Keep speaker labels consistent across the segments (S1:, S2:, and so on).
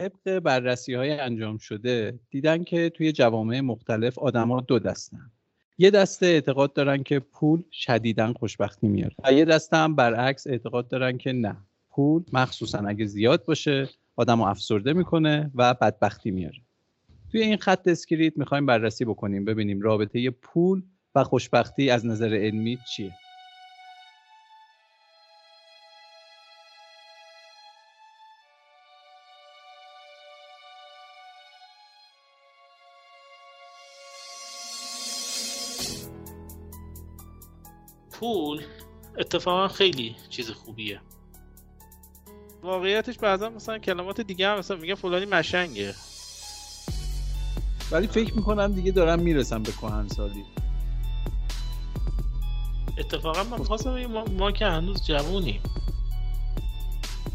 S1: طبق بررسی های انجام شده دیدن که توی جوامع مختلف آدما دو دستن. یه دسته اعتقاد دارن که پول شدیداً خوشبختی میاره و یه دسته هم برعکس اعتقاد دارن که نه. پول مخصوصا اگه زیاد باشه آدم افسرده می‌کنه و بدبختی میاره. توی این خط اسکریپت می‌خوایم بررسی بکنیم ببینیم رابطه پول و خوشبختی از نظر علمی چیه.
S2: پول اتفاقا خیلی چیز خوبیه. واقعیتش بعضا مثلا کلمات دیگه هم مثلا میگه فلانی مشنگه.
S1: ولی فکر می‌کنم دیگه دارم می‌رسم به کهنسالی.
S2: اتفاقا من خواستم ما, ما که هنوز جوونیم.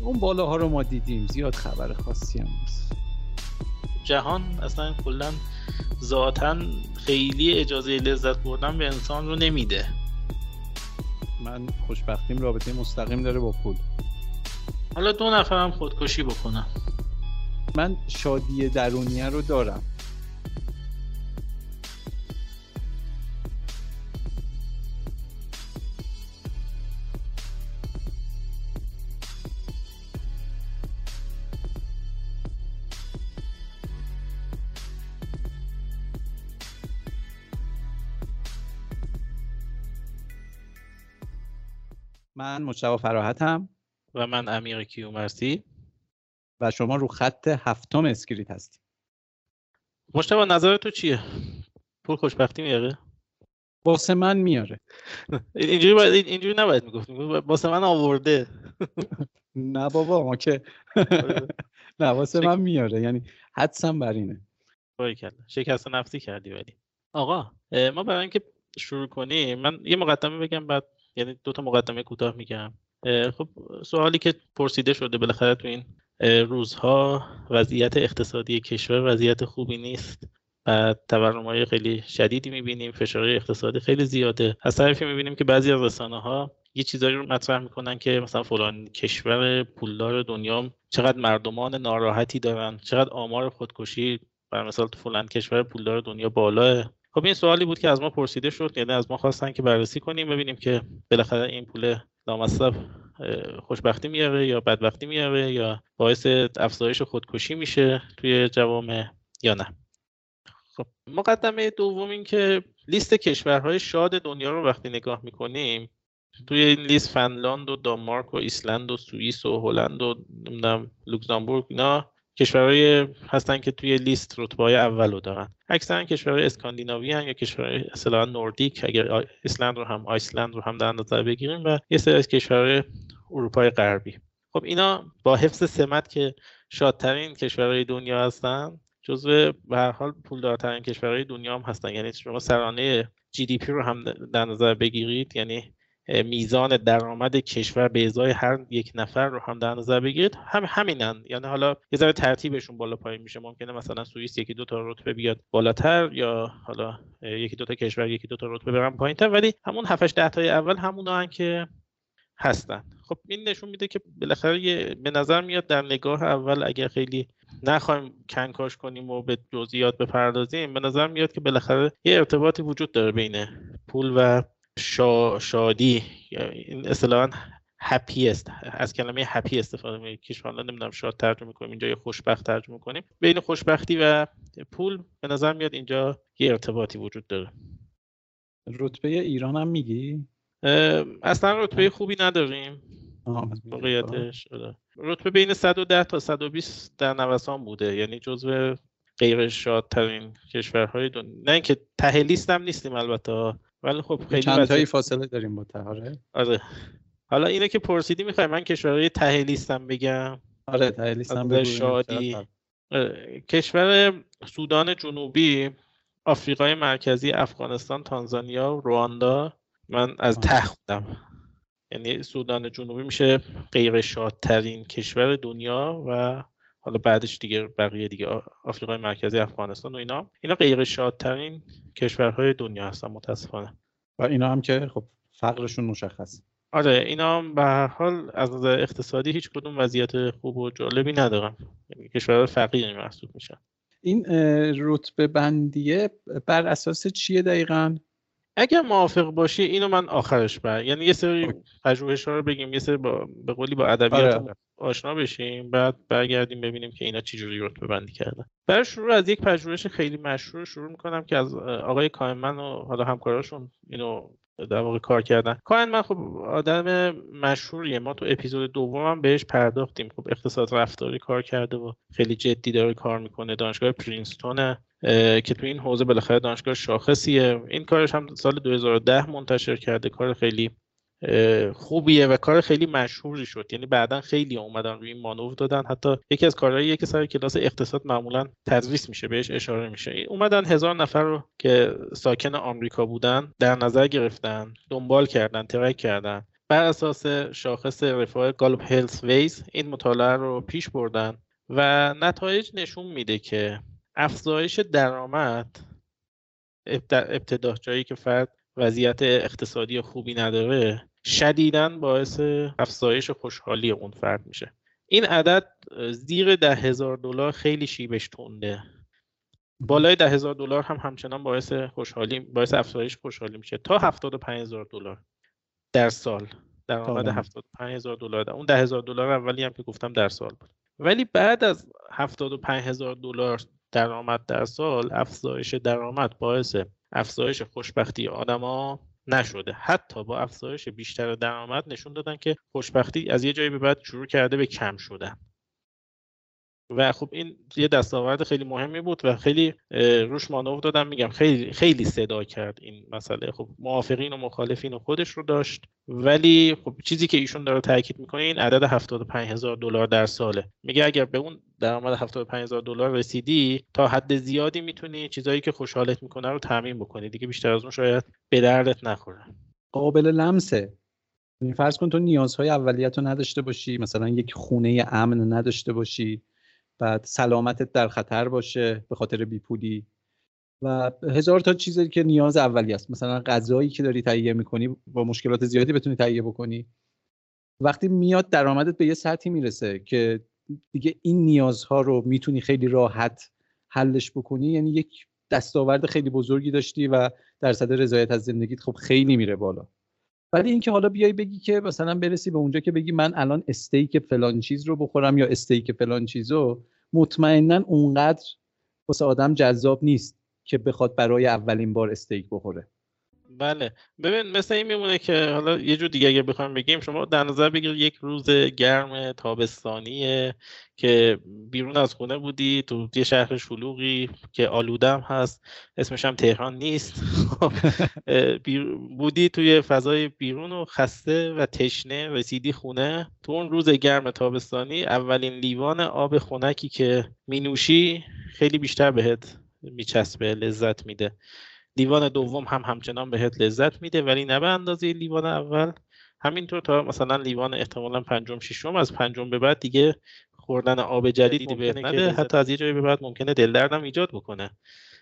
S1: اون بالاها رو ما دیدیم زیاد خبر خاصی هم نیست.
S2: جهان اصلا کلا ذاتا خیلی اجازه لذت بردن به انسان رو نمیده.
S1: من خوشبختیم رابطه مستقیم داره با پول.
S2: حالا دو نفرم خودکشی بکنم.
S1: من شادی درونیه رو دارم. من مجتبی فراحتم.
S2: و من امیر کیومرثی.
S1: و شما رو خط هفتم اسکریت هستید
S2: مجتبی نظر تو چیه؟ پول خوشبختی میاره؟
S1: واسه من میاره.
S2: اینجوری باید اینجوری نباید می‌گفتیم واسه من آورده.
S1: نه بابا ما که نه واسه من میاره. یعنی حدسم بر اینه.
S2: باریکلا شکست نفسی کردی ولی. آقا ما برای اینکه شروع کنیم من یه مقدمه بگم بعد یعنی دو تا مقدمه کوتاه میگم. خب سوالی که پرسیده شده بالاخره تو این روزها وضعیت اقتصادی کشور وضعیت خوبی نیست. و تورم های خیلی شدیدی می‌بینیم فشار اقتصادی خیلی زیاده. از طرفی می‌بینیم که بعضی از رسانه ها یه چیزایی رو مطرح می‌کنن که مثلا فلان کشور پولدار دنیا چقدر مردمان ناراحتی دارن چقدر آمار خودکشی بر مثال تو فلان کشور پولدار دنیا بالاه خب این سوالی بود که از ما پرسیده شد یعنی از ما خواستن که بررسی کنیم ببینیم که بالاخره این پول لامصب خوشبختی میاره یا بدبختی میاره یا باعث افزایش خودکشی میشه توی جوامع یا نه. خب مقدمه دوم این که لیست کشورهای شاد دنیا رو وقتی نگاه می‌کنیم توی این لیست فنلاند و دانمارک و ایسلند و سوئیس و هلند و نمی‌دونم لوکزامبورگ اینا کشورهای هستن که توی لیست رتبه اول رو دارن. اکثرا کشورهای اسکاندیناوی یا کشورهای اصطلاحا نوردیک اگر ایسلند رو هم آیسلند رو هم در نظر بگیریم و یه سری از کشورهای اروپای غربی. خب اینا با حفظ سمت که شادترین کشورهای دنیا هستن جزو به هر حال پولدارترین کشورهای دنیا هم هستن. یعنی شما سرانه جی دی پی رو هم در نظر بگیرید یعنی میزان درآمد کشور به ازای هر یک نفر رو هم در نظر بگیرید. هم همینن. یعنی حالا یه ذره ترتیبشون بالا پایین میشه. ممکنه مثلا سوئیس یکی دو تا رتبه بیاد بالاتر یا حالا یکی دو تا کشور یکی دو تا رتبه برن پایینتر. ولی همون 7 10 تای اول همون که هستن. خب این نشون میده که بالاخره به نظر میاد در نگاه اول اگر خیلی نخوایم کنکاش کنیم و به جزئیات بپردازیم به نظر میاد که بالاخره یه ارتباطی وجود داره بین پول و شا شادی این اصطلاحا هپی است. از کلمه هپی استفاده می کشورها نمی‌دونم شاد ترجمه کنیم. اینجا یه خوشبخت ترجمه کنیم. بین خوشبختی و پول به نظر میاد اینجا یه ارتباطی وجود داره.
S1: رتبه ایران هم میگی؟
S2: اصلا رتبه خوبی نداریم. واقعیتش آره. رتبه بین 110 تا 120 در نوسان بوده. یعنی جزو غیر شادترین کشورهای دنیا. نه اینکه ته لیست هم نیستیم البته. ولی خب خیلی
S1: چند تایی فاصله داریم با تهاره
S2: آره. حالا اینه که پرسیدی می‌خوای من کشورهای ته لیستم بگم.
S1: آره ته لیستم
S2: شادی. آره. کشور سودان جنوبی آفریقای مرکزی افغانستان تانزانیا رواندا. من از ته خوندم. یعنی سودان جنوبی میشه غیر شادترین کشور دنیا و حالا بعدش دیگه بقیه دیگه آفریقای مرکزی افغانستان و اینا اینا غیر شادترین کشورهای دنیا هستن متاسفانه.
S1: و اینا هم که خب فقرشون مشخص.
S2: آره اینا هم به هر حال از نظر اقتصادی هیچ کدوم وضعیت خوب و جالبی ندارن. یعنی کشورهای فقیری محسوب میشن.
S1: این رتبه بندیه بر اساس چیه دقیقا؟
S2: اگر موافق باشی اینو من آخرش بر یعنی یه سری پژوهش ها رو بگیم یه سری با به قولی با ادبیات آره. آشنا بشیم بعد برگردیم ببینیم که اینا چی جوری رتبه بندی کردن برای شروع از یک پژوهش خیلی مشهور شروع می‌کنم که از آقای کایمن و حالا همکاراشون اینو در واقع کار کردن. من خب آدم مشهوریه. ما تو اپیزود دومم بهش پرداختیم. خب اقتصاد رفتاری کار کرده و خیلی جدی داره کار می‌کنه. دانشگاه پرینستون که تو این حوزه بالاخره دانشگاه شاخصیه. این کارش هم سال 2010 منتشر کرده. کار خیلی خوبیه و کار خیلی مشهوری شد. یعنی بعدا خیلی اومدن روی این مانور دادن. حتی یکی از کارهایی که سر کلاس اقتصاد معمولا تدریس میشه بهش اشاره میشه. اومدن هزار نفر رو که ساکن آمریکا بودن در نظر گرفتن دنبال کردن ترک کردن. بر اساس شاخص رفاه گالوب هلس ویز این مطالعه رو پیش بردن و نتایج نشون میده که افزایش درآمد ابتدا جایی که فرد وضعیت اقتصادی خوبی نداره شدیدا باعث افزایش خوشحالی اون فرد میشه. این عدد زیر ده هزار دلار خیلی شیبش تونده بالای ده هزار دلار هم همچنان باعث خوشحالی باعث افزایش خوشحالی میشه. تا هفتاد و پنج هزار دلار در سال درآمد هفتاد و پنج هزار دلار. اون ده هزار دلار اولی هم که گفتم در سال بود. ولی بعد از هفتاد و پنج هزار دلار درآمد در سال افزایش درآمد باعث افزایش خوشبختی آدما نشده. حتی با افزایش بیشتر درآمد نشون دادن که خوشبختی از یه جایی به بعد شروع کرده به کم شدن. و خب این یه دستاورد خیلی مهمی بود و خیلی روش مانور دادم. میگم خیلی خیلی صدا کرد این مسئله. خب موافقین و مخالفین و خودش رو داشت. ولی خب چیزی که ایشون داره تاکید می‌کنه این عدد 75 هزار دلار در ساله. میگه اگر به اون درآمد 75 هزار دلار رسیدی تا حد زیادی می‌تونی چیزایی که خوشحالت می‌کنه رو تعمین بکنی. دیگه بیشتر از اون شاید به دردت نخوره.
S1: قابل لمسه. یعنی فرض کن تو نیازهای اولیت رو نداشته باشی. مثلا یک خونه امن نداشته باشی. بعد سلامتت در خطر باشه به خاطر بیپولی و هزار تا چیزی که نیاز اولی است. مثلا غذایی که داری تهیه می‌کنی با مشکلات زیادی بتونی تهیه بکنی. وقتی میاد درآمدت به یه سطحی می‌رسه که دیگه این نیازها رو می‌تونی خیلی راحت حلش بکنی یعنی یک دستاورد خیلی بزرگی داشتی و درصد رضایت از زندگیت خب خیلی میره بالا. ولی اینکه حالا بیای بگی که مثلا برسی به اونجا که بگی من الان استیک فلان چیز رو بخورم یا استیک فلان چیزو مطمئنا اونقدر واسه آدم جذاب نیست که بخواد برای اولین بار استیک بخوره.
S2: بله. ببین مثل این میمونه که حالا یه جور دیگه اگه بخوایم بگیم شما در نظر بگیرید یک روز گرم تابستانیه که بیرون از خونه بودی تو یه شهر شلوغی که آلودم هست اسمش هم تهران نیست. خب، بودی توی فضای بیرون و خسته و تشنه رسیدی خونه. تو اون روز گرم تابستانی اولین لیوان آب خونکی که مینوشی خیلی بیشتر بهت میچسبه لذت میده. لیوان دوم هم همچنان بهت لذت میده ولی نه به اندازه لیوان اول. همینطور تا مثلا لیوان احتمالا پنجم ششم از پنجم به بعد دیگه خوردن آب جدیدی بهت نده حتی از یه جایی به بعد ممکنه دل دردم ایجاد بکنه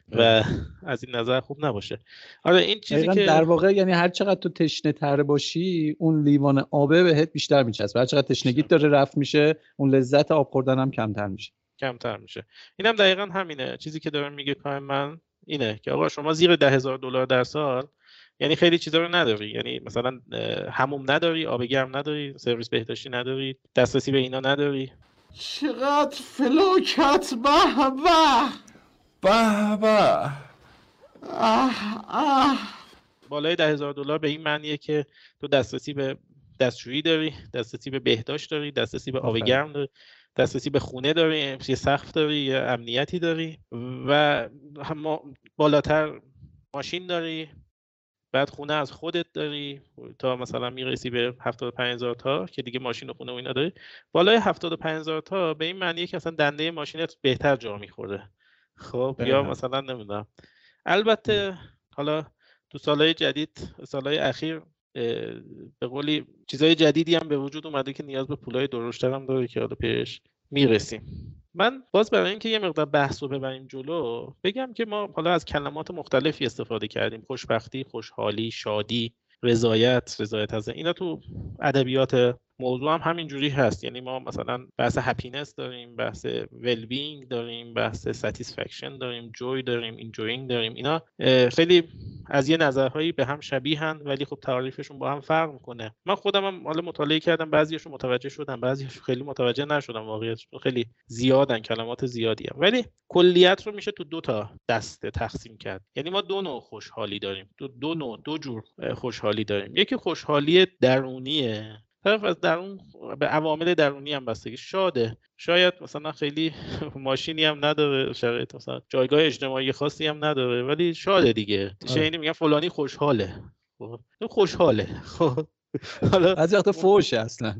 S2: و از این نظر خوب نباشه. آره این چیزی که
S1: در واقع یعنی هر چقدر تو تشنه تر باشی اون لیوان آبه بهت بیشتر میچسبه. هر چقدر تشنگیت داره رفت میشه اون لذت آب خوردن هم کمتر میشه.
S2: کمتر میشه. اینم دقیقا همینه. چیزی که دارم میگه کار من اینه که آقا شما زیر ده هزار دلار در سال یعنی خیلی چیزا رو نداری. یعنی مثلا هموم نداری آب گرم نداری سرویس بهداشتی نداری دسترسی به اینا نداری.
S3: چقدر فلاکت به به. به
S2: بالای ده هزار دلار به این معنیه که تو دسترسی به دستشویی داری دسترسی به بهداشت داری دسترسی به آب گرم داری. دسترسی به خونه داری یه سقف داری یه امنیتی داری و بالاتر ماشین داری. بعد خونه از خودت داری تا مثلا می‌رسی به 75 هزار تا که دیگه ماشین و خونه و اینا داری. بالای 75 هزار تا به این معنیه که اصلا دنده ماشینت بهتر جا می‌خوره. خب یا مثلا نمی‌دونم. البته حالا تو سالهای جدید سالهای اخیر به قولی چیزهای جدیدی هم به وجود اومده که نیاز به پولای درشتر هم داره که حالا پیش می‌رسیم. من باز برای اینکه یه مقدار بحث رو ببریم جلو بگم که ما حالا از کلمات مختلفی استفاده کردیم. خوشبختی خوشحالی شادی رضایت رضایت از اینا تو ادبیات موضوع هم همینجوری هست. یعنی ما مثلا بحث happiness داریم بحث well-being داریم بحث satisfaction داریم joy داریم enjoying داریم. اینا خیلی از یه نظرهایی به هم شبیهن ولی خب تعریفشون با هم فرق می‌کنه. من خودم هم حالا مطالعه کردم بعضیشون متوجه شدم بعضیشون خیلی متوجه نشدم. واقعیت خیلی زیادن کلمات زیادی هم. ولی کلیت رو میشه تو دو تا دسته تقسیم کرد. یعنی ما دو نوع خوشحالی داریم. دو, دو نوع دو جور خوشحالی داریم. یکی خوشحالی درونیه. طرف از درون به عوامل درونی هم بستگی. شاده. شاید مثلا خیلی ماشینی هم نداره شرایط مثلا جایگاه اجتماعی خاصی هم نداره ولی شاده دیگه. آره. شینی میگن فلانی خوشحاله. خب. خوشحاله. خب.
S1: حالا از وقت فوشه اصلا.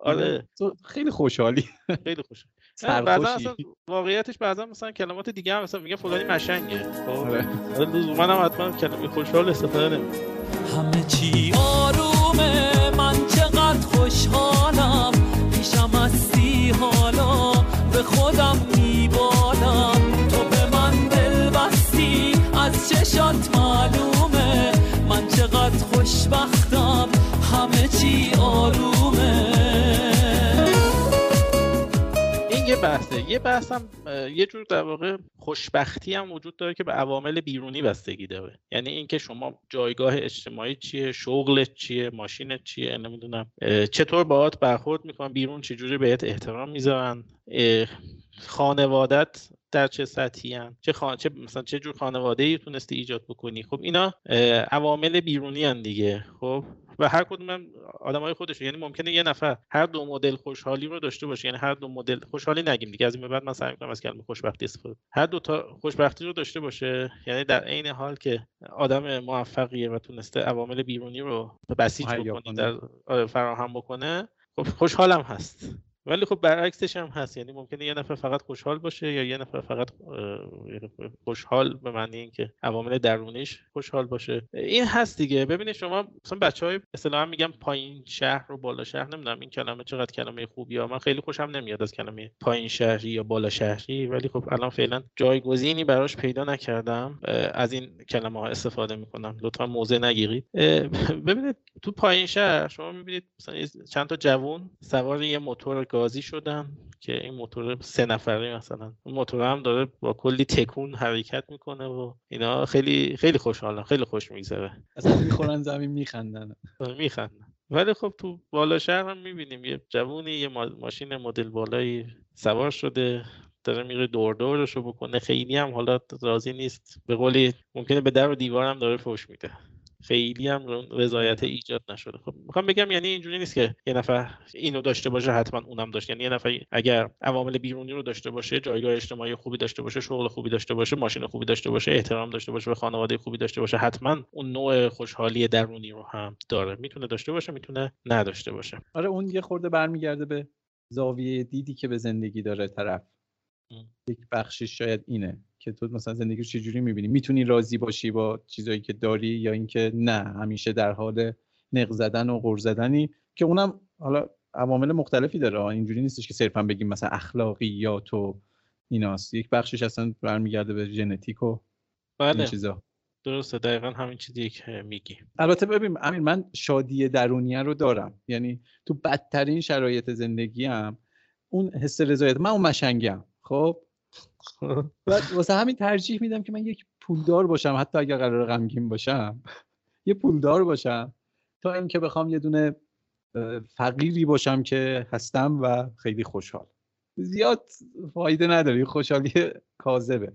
S2: آره.
S1: تو خیلی خوشحالی.
S2: خیلی خوش. بعضا اصلا واقعیتش بعضا مثلا کلمات دیگه هم مثلا میگه فلانی مشنگه خب. آره. لزوما هم حتما کلمه خوشحال استفاده نمی‌کنه.
S4: همه چی آرومه. چشات معلومه. من چقدر خوشبختم همه چی آرومه.
S2: یه بحثه. یه بحث هم یه جور در واقع خوشبختی هم وجود داره که به عوامل بیرونی بستگی داره. یعنی اینکه شما جایگاه اجتماعی چیه شغلت چیه ماشینت چیه نمی‌دونم. چطور باهات برخورد می‌کنن بیرون چجوری بهت احترام می‌ذارن خانوادت در چه سطحی هن؟ چه, خان... چه مثلا چه جور خانواده ای تونستی ایجاد بکنی؟ خب اینا عوامل بیرونی هن دیگه خب؟ و هر کدوم هم های خودش یعنی ممکنه یه نفر هر دو مدل خوشحالی رو داشته باشه یعنی هر دو مدل خوشحالی نگیم دیگه. از این به بعد من سعی می‌کنم از کلمه خوشبختی استفاده هر دو تا خوشبختی رو داشته باشه یعنی در عین حال که آدم موفقیه و تونسته عوامل بیرونی رو بسیج بکنه در آره، فراهم بکنه خب خوشحالم هست. ولی خب برعکسش هم هست. یعنی ممکنه یه نفر فقط خوشحال باشه یا یه نفر فقط خوشحال به معنی اینکه عوامل درونیش خوشحال باشه. این هست دیگه. ببینید شما مثلا بچه های اصطلاحا میگم پایین شهر و بالا شهر نمی‌دونم این کلمه چقدر کلمه خوبی ها من خیلی خوشم نمیاد از کلمه پایین شهری یا بالا شهری ولی خب الان فعلا جایگزینی براش پیدا نکردم. از این کلمه ها استفاده می‌کنم. لطفا موزه نگیرید. ببینید تو پایین شهر شما می‌بینید مثلا چند تا جوون سوار یه موتور گازی شدن که این موتور سه نفره مثلا اون موتور هم داره با کلی تکون حرکت می‌کنه و اینا خیلی خیلی خوشحالن خیلی خوش میگذره.
S1: اصلا می‌خورن زمین میخندن.
S2: میخندن. ولی خب تو بالا شهر هم می‌بینیم یه جوونی یه ماشین مدل بالایی سوار شده داره میره دور دورش رو بکنه. خیلی هم حالا راضی نیست. به قولی ممکنه به در و دیوار هم داره فوش میده. خیلی هم رضایت ایجاد نشده. خب می‌خوام بگم یعنی اینجوری نیست که یه نفر اینو داشته باشه حتما اونم داشت. یعنی یه نفر اگر عوامل بیرونی رو داشته باشه جایگاه اجتماعی خوبی داشته باشه شغل خوبی داشته باشه ماشین خوبی داشته باشه احترام داشته باشه و خانواده خوبی داشته باشه حتما اون نوع خوشحالی درونی رو هم داره. می‌تونه داشته باشه می‌تونه نداشته باشه.
S1: آره اون یه خورده برمیگرده به زاویه دیدی که به زندگی داره طرف. یک بخشش شاید اینه. که تو مثلا زندگی رو چجوری می‌بینی؟ می‌تونی راضی باشی با چیزایی که داری یا اینکه نه همیشه در حال نق زدن و غر زدنی؟ که اونم حالا عوامل مختلفی داره. اینجوری نیستش که صرفا بگیم مثلا اخلاقیات و ایناست. یک بخشش اصلا برمیگرده به ژنتیک و
S2: بله.
S1: این چیزا.
S2: درسته. دقیقا همین چیزی که میگی.
S1: البته ببین امیر من شادی درونیه رو دارم. یعنی تو بدترین شرایط زندگی هم اون حس رضایت. من اون مشنگم. خب؟ بعد واسه همین ترجیح میدم که من یک پولدار باشم حتی اگر قرار غمگین باشم. یه پولدار باشم تا اینکه بخوام یه دونه فقیری باشم که هستم و خیلی خوشحال. زیاد فایده نداره خوشحالی کاذبه.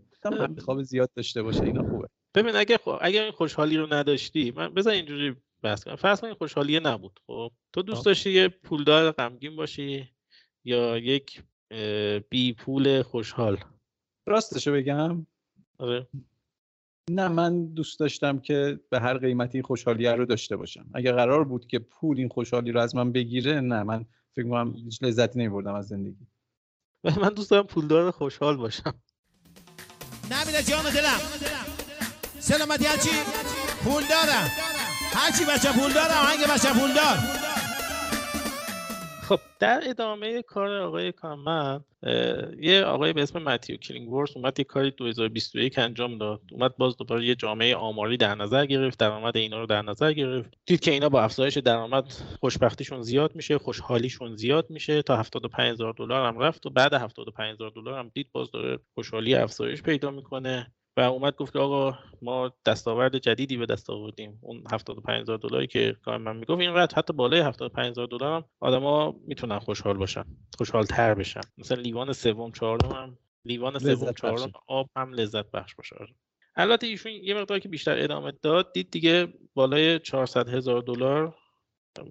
S1: خواب زیاد داشته باشه اینا خوبه.
S2: ببین اگه خب اگر این خوشحالی رو نداشتی من بذار اینجوری بحث کنم. فرض کن این خوشحالیه نبود خب؟ تو دوست. داشتی یه پولدار غمگین باشی یا یک بی پول خوشحال؟
S1: راستشو بگم.
S2: آره.
S1: نه من دوست داشتم که به هر قیمتی این خوشحالیه رو داشته باشم. اگر قرار بود که پول این خوشحالی رو از من بگیره نه من فکر می‌کنم هیچ لذتی نمیبردم از زندگی.
S2: من دوست دارم پولدار خوشحال باشم.
S5: نبیده جان و دلم. سلامتی هرچی؟ پول دارم هرچی بچه پول دارم هنگ بچه پول دار
S2: خب در ادامه کار آقای کامن یه آقای به اسم متیو کلینگورس اومد یه کاری 2021 انجام داد. اومد باز دوباره یه جامعه آماری در نظر گرفت درآمد اینا رو در نظر گرفت. دید که اینا با افزایش درآمد خوشبختیشون زیاد میشه خوشحالیشون زیاد میشه. تا 75000 دلار هم رفت و بعد 75000 دلار هم دید باز داره خوشحالی افزایش پیدا می‌کنه. و اومد گفت که آقا ما دستاورد جدیدی به دست آوردیم. اون 75000 دلاری که کار من می‌گفت اینقدر حتی بالای 75000 دلار هم آدما می‌تونن خوشحال باشن خوشحال تر بشن. مثلا لیوان سوم چهارم هم لیوان سوم چهارم. آب هم لذت بخش باشه. آره. البته ایشون یه مقدار که بیشتر ادامه داد دید دیگه بالای 400 هزار دلار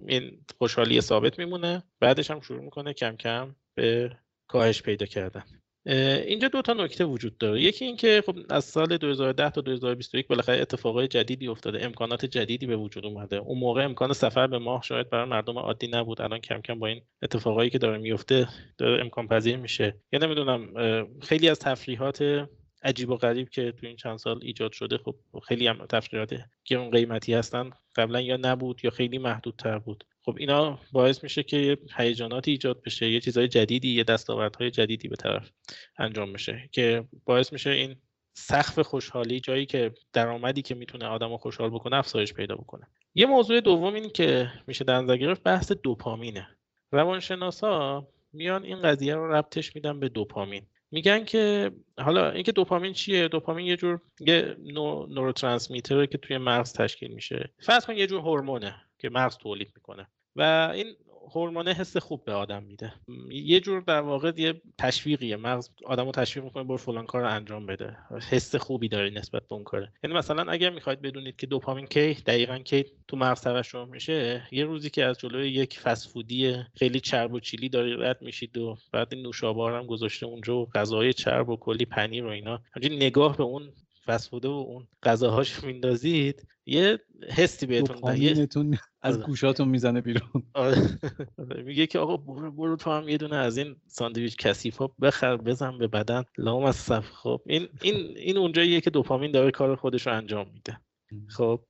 S2: این خوشحالی ثابت میمونه. بعدش هم شروع می‌کنه کم کم به کاهش پیدا کردن. اینجا دو تا نکته وجود داره. یکی اینکه خب از سال 2010 تا 2021 بالاخره اتفاقای جدیدی افتاده. امکانات جدیدی به وجود اومده. اون موقع امکان سفر به ماه شاید برای مردم عادی نبود. الان کم کم با این اتفاقایی که داره میفته داره امکان پذیر میشه. یا نمی‌دونم خیلی از تفریحات عجیب و غریب که تو این چند سال ایجاد شده خب خیلی هم تفریحات گرون قیمتی هستن. قبلا یا نبود یا خیلی محدودتر بود. خب اینا باعث میشه که یه هیجاناتی ایجاد بشه یه چیزهای جدیدی یه دستاوردهای جدیدی به طرف انجام بشه که باعث میشه این سقف خوشحالی جایی که درآمدی که می‌تونه آدمو خوشحال بکنه افزایش پیدا بکنه. یه موضوع دوم این که میشه در نظر گرفت بحث دوپامینه. روانشناسا میان این قضیه رو ربطش میدن به دوپامین. میگن که حالا اینکه دوپامین چیه؟ دوپامین یه جور یه نو... نوروترانسمیتره که توی مغز تشکیل میشه. فرض کن یه جور هورمونه که مغز تولید می‌کنه. و این هورمون حس خوب به آدم میده. یه جور در واقع یه تشویقیه. مغز آدمو تشویق می‌کنه برو فلان کار انجام بده. حس خوبی داره نسبت به اون کاره. یعنی مثلا اگر می‌خواید بدونید که دوپامین کی دقیقا کی تو مغز ترشح میشه یه روزی که از جلوی یک فسفودی خیلی چرب و چیلی داری رد میشید و بعد این نوشابه هم گذاشته اونجا و غذای چرب و کلی پنیر و اینا. نگاه به اون فسفوده و اون غذاهاش میندازید یه حسی بهتون
S1: دوپامینتون از گوشاتون می‌زنه بیرون.
S2: میگه که آقا برو, برو تو هم یه دونه از این ساندویچ کثیف ها بخر بزن به بدن. لام از صف خب این این این اونجاییه که دوپامین داره کار خودش رو انجام میده. خب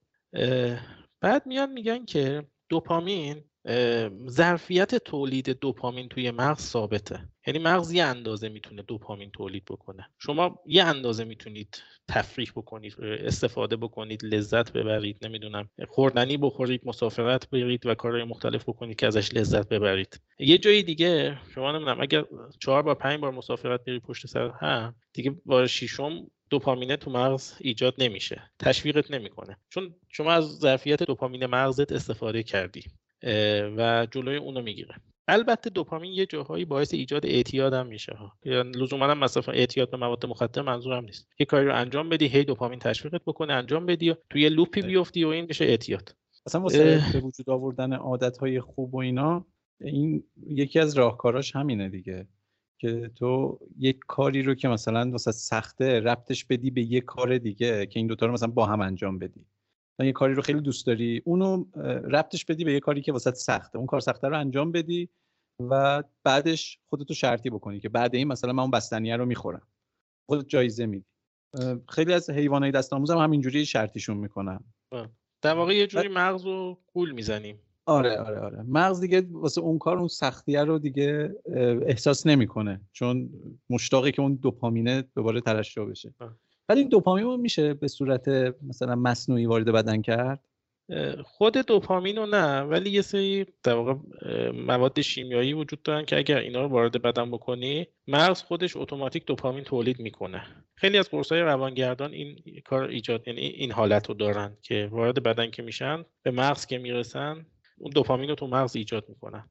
S2: بعد میان میگن که دوپامین ظرفیت تولید دوپامین توی مغز ثابته. یعنی مغز یه اندازه می‌تونه دوپامین تولید بکنه. شما یه اندازه می‌تونید تفریح بکنید استفاده بکنید لذت ببرید نمی‌دونم خوردنی بخورید مسافرت برید و کارهای مختلف بکنید که ازش لذت ببرید. یه جایی دیگه شما نمی‌دونم اگر چهار بار پنج بار مسافرت برید پشت سر هم دیگه با شیشم دوپامینه تو مغز ایجاد نمیشه. تشویقت نمی‌کنه. چون شما از ظرفیت دوپامین مغزت استفاده کردی و جلوی اونو می‌گیره. البته دوپامین یه جاهایی باعث ایجاد اعتیاد هم میشه ها. یعنی لزوما هم مثلا اعتیاد به مواد مخدر منظورم نیست. یه کاری رو انجام بدی هی دوپامین تشویقت بکنه انجام بدی و توی یه لوپی بیفتی و این بشه اعتیاد.
S1: اصلا واسه به وجود آوردن عادت های خوب و اینا این یکی از راهکاراش همینه دیگه. که تو یک کاری رو که مثلا واسه سخته ربطش بدی به یه کار دیگه که این دوتا رو مثلا با هم انجام بدی. یه کاری رو خیلی دوست داری اونو ربطش بدی به یه کاری که واسه سخته. اون کار سخته رو انجام بدی و بعدش خودتو شرطی بکنی که بعد این مثلا من اون بستنیه رو می‌خورم. خودت جایزه میدی. خیلی از حیوانات دست آموز هم همینجوری شرطیشون می‌کنن.
S2: در واقع یه جوری مغز رو گول می‌زنیم.
S1: آره آره آره. مغز دیگه واسه اون کار اون سختیه رو دیگه احساس نمی‌کنه. چون مشتاقی که اون دوپامینه دوباره ترشح بشه. ولی این دوپامین میشه به صورت مثلا مصنوعی وارد بدن کرد؟
S2: خود دوپامین رو نه ولی یه سری در واقع مواد شیمیایی وجود دارن که اگر اینا رو وارد بدن بکنی مغز خودش اتوماتیک دوپامین تولید می‌کنه. خیلی از قرص های روانگردان این کار ایجاد یعنی این حالت رو دارن که وارد بدن که میشن به مغز که می‌رسن اون دوپامین رو تو مغز ایجاد می‌کنن.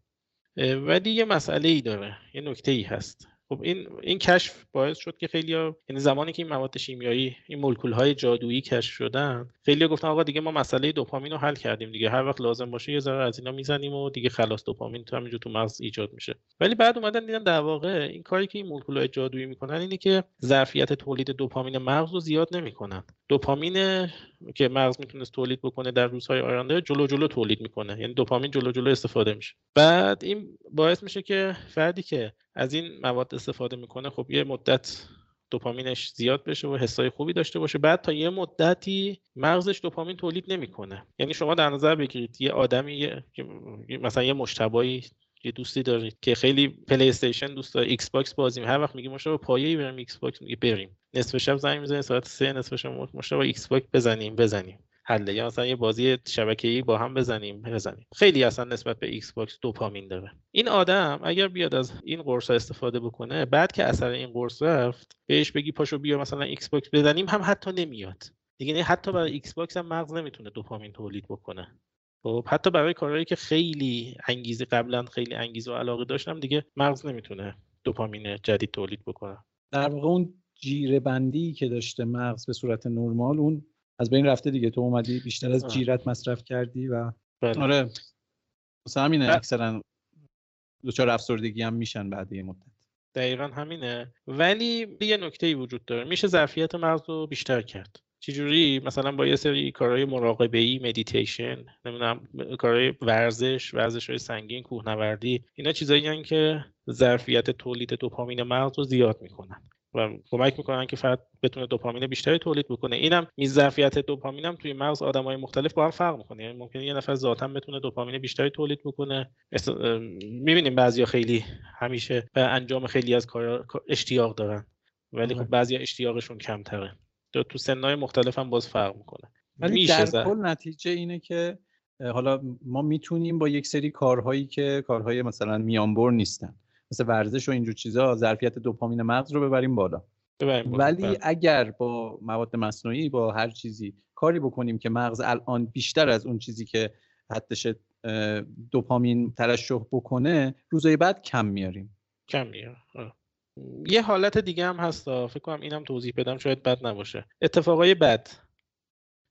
S2: ولی یه مسئله ای داره یه نکته ای هست. خب این این کشف باعث شد که خیلی یعنی زمانی که این مواد شیمیایی این مولکول های جادویی کشف شدن خیلی گفتن آقا دیگه ما مسئله دوپامین رو حل کردیم دیگه. هر وقت لازم باشه یه ذره از اینا می‌زنیم و دیگه خلاص دوپامین تو همینجور تو مغز ایجاد میشه. ولی بعد اومدن دیدن در واقع این کاری که این مولکول های جادویی می‌کنن اینه که ظرفیت تولید دوپامین مغز رو زیاد نمی‌کنن. دوپامین که مغز می‌تونست تولید بکنه در روزهای آینده جلو جلو تولید می‌کنه. یعنی دوپامین جلو جلو استفاده میشه. بعد این باعث میشه که فردی که از این مواد استفاده می‌کنه خب یه مدت دوپامینش زیاد بشه و حسای خوبی داشته باشه. بعد تا یه مدتی مغزش دوپامین تولید نمی‌کنه. یعنی شما در نظر بگیرید یه آدمی مثلا مجتبی یه دوستی دارید که خیلی PlayStation دوست داره Xbox بازی هر وقت میگه مجتبی پایه‌ای بریم Xbox میگه بریم. نصف شب زنگ می‌زنه ساعت 3 نصف شب مجتبی Xbox بزنیم بزنیم. حله یا مثلا یه بازی شبکه‌ای با هم بزنیم بزنیم. خیلی اصلا نسبت به Xbox دوپامین داره. این آدم اگر بیاد از این قرص استفاده بکنه بعد که اثر این قرص رفت بهش بگی پاشو بیا مثلا Xbox بزنیم هم حتی نمیاد. دیگه حتی برای Xbox هم مغز نمی‌تونه دوپامین تولید بکنه. خب حتی برای کارهایی که خیلی انگیزه قبلا خیلی انگیزه و علاقه داشتم دیگه مغز نمی‌تونه دوپامین جدید تولید بکنه.
S1: در واقع اون جیره بندی که داشته مغز به صورت نرمال اون از بین رفته دیگه. تو اومدی بیشتر از جیرت مصرف کردی و
S2: بله.
S1: آره. مثلا همینه اکثرا دچار افسردگی هم میشن بعد یه مدت.
S2: دقیقا همینه. ولی یه نکته ای وجود داره. میشه ظرفیت مغز رو بیشتر کرد. چجوری؟ مثلا با یه سری کارهای مراقبه ای مدیتیشن نمی‌دونم کارهای ورزش ورزش های سنگین کوهنوردی اینا چیزایی که ظرفیت تولید دوپامین مغز رو زیاد می‌کنن. و کمک می‌کنن که فرد بتونه دوپامین بیشتری تولید بکنه. اینم این ظرفیت دوپامین هم توی مغز آدمای مختلف با هم فرق می‌کنه. یعنی ممکنه یه نفر ذاتا بتونه دوپامین بیشتری تولید بکنه. می‌بینیم بعضیا خیلی همیشه به انجام خیلی از کار اشتیاق دارن. ولی خب بعضی اشتیاقشون کمتره. تو سنهای مختلف هم باز فرق می‌کنه.
S1: ولی در کل نتیجه اینه که حالا ما می‌تونیم با یک سری کارهایی که کارهای مثلا میانبر نیستن. مثل ورزش و اینجور چیزا ظرفیت دوپامین مغز رو ببریم بالا. ولی بله. اگر با مواد مصنوعی با هر چیزی کاری بکنیم که مغز الان بیشتر از اون چیزی که حدش دوپامین ترشح بکنه روزای بعد کم میاریم.
S2: کم میاریم. یه حالت دیگه هم هست فکر کنم اینم توضیح بدم شاید بد نباشه. اتفاقای بد.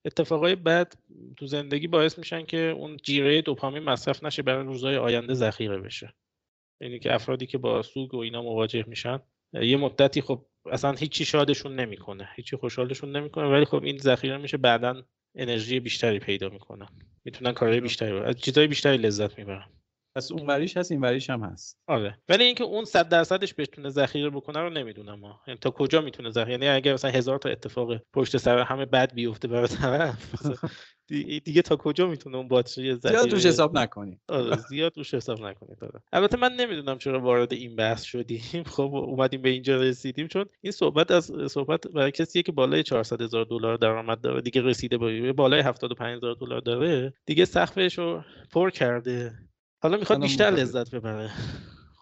S2: اتفاقای بد تو زندگی باعث میشن که اون جیره دوپامین مصرف نشه برای روزهای آینده ذخیره بشه. یعنی که افرادی که با سوگ و اینا مواجه میشن یه مدتی خب اصلا هیچی شادشون نمی‌کنه هیچی خوشحالشون نمی‌کنه ولی خب این ذخیره میشه بعدا انرژی بیشتری پیدا می‌کنن. می‌تونن کارهای بیشتری از چیزای بیشتری لذت می‌برن.
S1: پس اون وریش هست این وریش هم هست.
S2: آره. ولی اینکه اون 100 درصدش بتونه ذخیره بکنه رو نمی‌دونم ما. یعنی تا کجا می‌تونه ذخیره؟ یعنی اگر مثلا هزار تا اتفاق پشت سر همه بد بیفته برای طرف دیگه تا کجا می‌تونه اون باتری
S1: زیاد روش حساب نکنیم
S2: آره زیاد روش حساب نکنید. آره. البته من نمی‌دونم چرا وارد این بحث شدیم. خب اومدیم به اینجا رسیدیم. چون این صحبت از صحبت برای کسیه که بالای 400 هزار دلار درآمد داره دیگه رسیده به بالای 75 هزار دلار داره دیگه سقفش رو پر کرده. حالا می‌خواد بیشتر لذت ببره.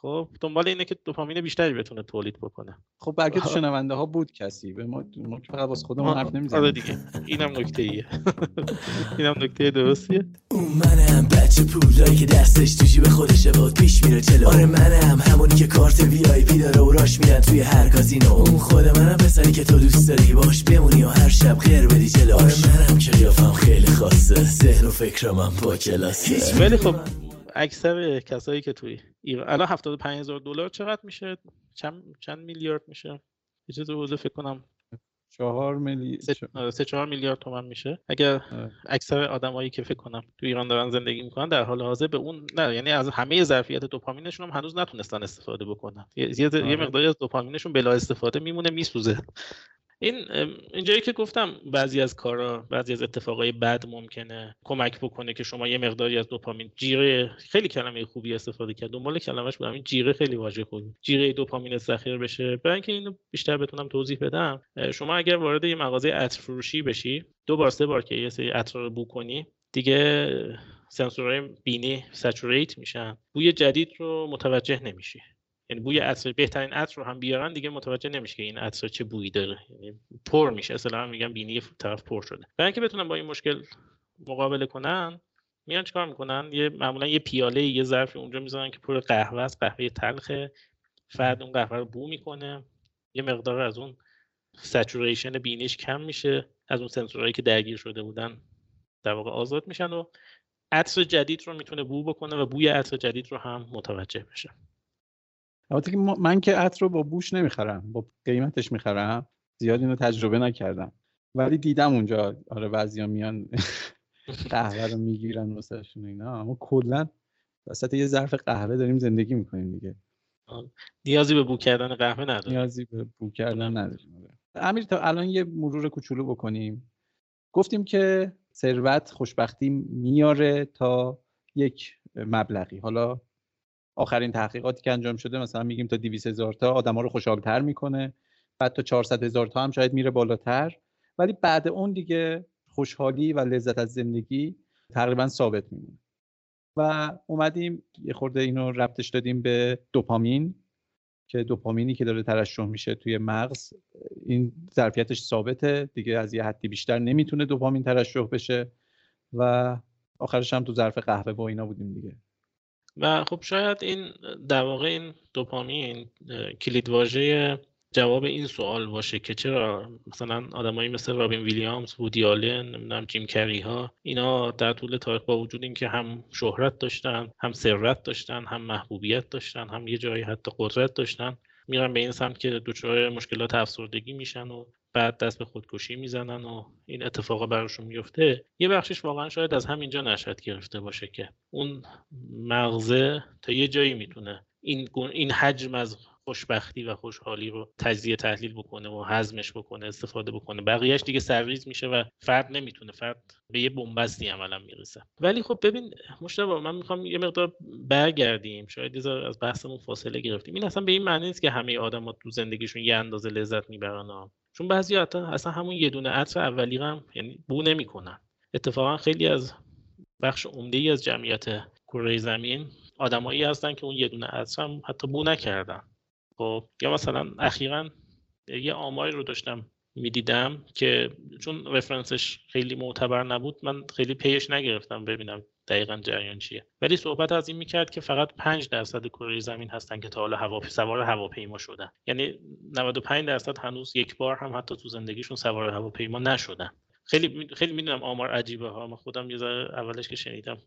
S2: خب دنبال اینه که دوپامین بیشتری بتونه تولید بکنه.
S1: خب تو شنونده ها بود کسی. به ما ما فقط واسه خودمون حرف نمی‌زنیم.
S2: آره دیگه. اینم نکته ایه. اینم نکته درستیه.
S6: اون منم بچه پولایی که دستش تو جیب خودشه باد پیش میره جلو. آره منم همونی که کارت وی آی پی داره و راش میرن توی هر کازینو. اون خود منم پسری که تو دوست داری باش بمونی و هر شب غیر بدی جلو. آره منم که قیافم خیلی خاصه. ذهن و فکرم هم با کلاسه.
S2: ولی خب اکثر کسایی که توی ایران الان 75 هزار دلار چقدر میشه؟ چند چند میلیارد میشه؟ یه چیز حوزه فکر کنم.
S1: چهار میلیارد
S2: سه, سه چهار میلیارد تومن میشه. اگر اکثر آدمایی که فکر کنم تو ایران دارن زندگی می‌کنن در حال حاضر به اون نه یعنی از همه ظرفیت دوپامینشون هم هنوز نتونستن استفاده بکنن. یه, یه مقداری از دوپامینشون بلا استفاده میمونه میسوزه. این اینجایی که گفتم بعضی از کارا بعضی از اتفاقای بد ممکنه کمک بکنه که شما یه مقداری از دوپامین جیره خیلی کلمه خوبی استفاده کرد. دنبال کلمش بودم. این جیره خیلی واژه خوبی. جیره دوپامین ذخیره بشه. برای اینکه اینو بیشتر بتونم توضیح بدم شما اگر وارد یه مغازه عطر فروشی بشی دو بار سه بار که یه سری عطر رو بو کنی دیگه سنسورهای بینی سچوریت میشن. بوی جدید رو متوجه نمیشی. یعنی بوی عطر بهترین عطر رو هم بیارن دیگه متوجه نمیشه که این عطر چه بویی داره. یعنی پر میشه. اصلا میگن بینی طرف پر شده. برای اینکه بتونن با این مشکل مقابله کنن میان چیکار می‌کنن؟ یه معمولا یه پیاله یه ظرف اونجا می‌ذارن که پر قهوه است قهوه تلخه. فرد اون قهوه رو بو می‌کنه. یه مقدار از اون سچوریشن بینیش کم میشه. از اون سنسورهایی که درگیر شده بودن در واقع آزاد میشن و عطر جدید رو می‌تونه بو بکنه و بوی عطر جدید رو هم متوجه بشه.
S1: البته که من که عطر رو با بوش نمی‌خرم با قیمتش می‌خرم زیاد اینو تجربه نکردم. ولی دیدم اونجا آره بعضیا میان قهوه رو می‌گیرن واسهشون اینا. اما کلا وسط یه ظرف قهوه داریم زندگی می‌کنیم دیگه.
S2: نیازی به بو کردن قهوه نداریم.
S1: نیازی به بو کردن نداریم. آره. امیر تا الان یه مرور کوچولو بکنیم. گفتیم که ثروت خوشبختی میاره تا یک مبلغی. حالا آخرین تحقیقاتی که انجام شده مثلا میگیم تا 200 هزار تا آدما رو خوشحالتر می‌کنه بعد تا 400 هزار تا هم شاید میره بالاتر. ولی بعد اون دیگه خوشحالی و لذت از زندگی تقریبا ثابت میمونه. و اومدیم یه خورده اینو ربطش دادیم به دوپامین که دوپامینی که داره ترشح میشه توی مغز این ظرفیتش ثابته. دیگه از یه حدی بیشتر نمی‌تونه دوپامین ترشح بشه و آخرش هم تو ظرف قهوه با اینا بودیم دیگه.
S2: و خب شاید این در واقع این دوپامین کلیدواژه جواب این سوال باشه که چرا مثلا آدمایی مثل رابین ویلیامز، وودی آلن، نمی‌دونم جیم کری ها اینا در طول تاریخ با وجود اینکه هم شهرت داشتن، هم ثروت داشتن، هم محبوبیت داشتن، هم یه جایی حتی قدرت داشتن میرن به این سمت که دچار مشکلات افسردگی میشن و بعد دست به خودکشی می‌زنن و این اتفاقا براشون میفته یه بخشش واقعا شاید از همینجا نشد گرفته باشه که اون مغزه تا یه جایی می‌تونه این این حجم از خوشبختی و خوشحالی رو تجزیه تحلیل بکنه و هضمش بکنه استفاده بکنه. بقیهش دیگه سرریز میشه و فرد نمی‌تونه فرد به یه بنبستی عملا می‌رسه. ولی خب ببین مشتبه من می‌خوام یه مقدار برگردیم. شاید از بحثمون فاصله گرفتیم. این اصلا به این معنی نیست که همه آدما تو زندگیشون یه اندازه لذت می‌برن چون بعضی اصلا همون یه دونه عطر اولی هم یعنی بو نمی‌کنن. اتفاقا خیلی از بخش عمده ای از جمعیت کره زمین آدمایی هستن که اون یه دونه عطر هم حتی بو نکردن. خب یا مثلا اخیرا یه آماری رو داشتم می‌دیدم که چون رفرنسش خیلی معتبر نبود من خیلی پیش نگرفتم ببینم دقیقا جریان چیه. ولی صحبت از این می‌کرد که فقط 5 درصد کره زمین هستن که تا حالا هوا سوار هواپیما شدن. یعنی 95 درصد هنوز یک بار هم حتی تو زندگیشون سوار هواپیما نشدن. خیلی خیلی می‌دونم آمار عجیبه ها. من خودم یه ذره اولش که شنیدم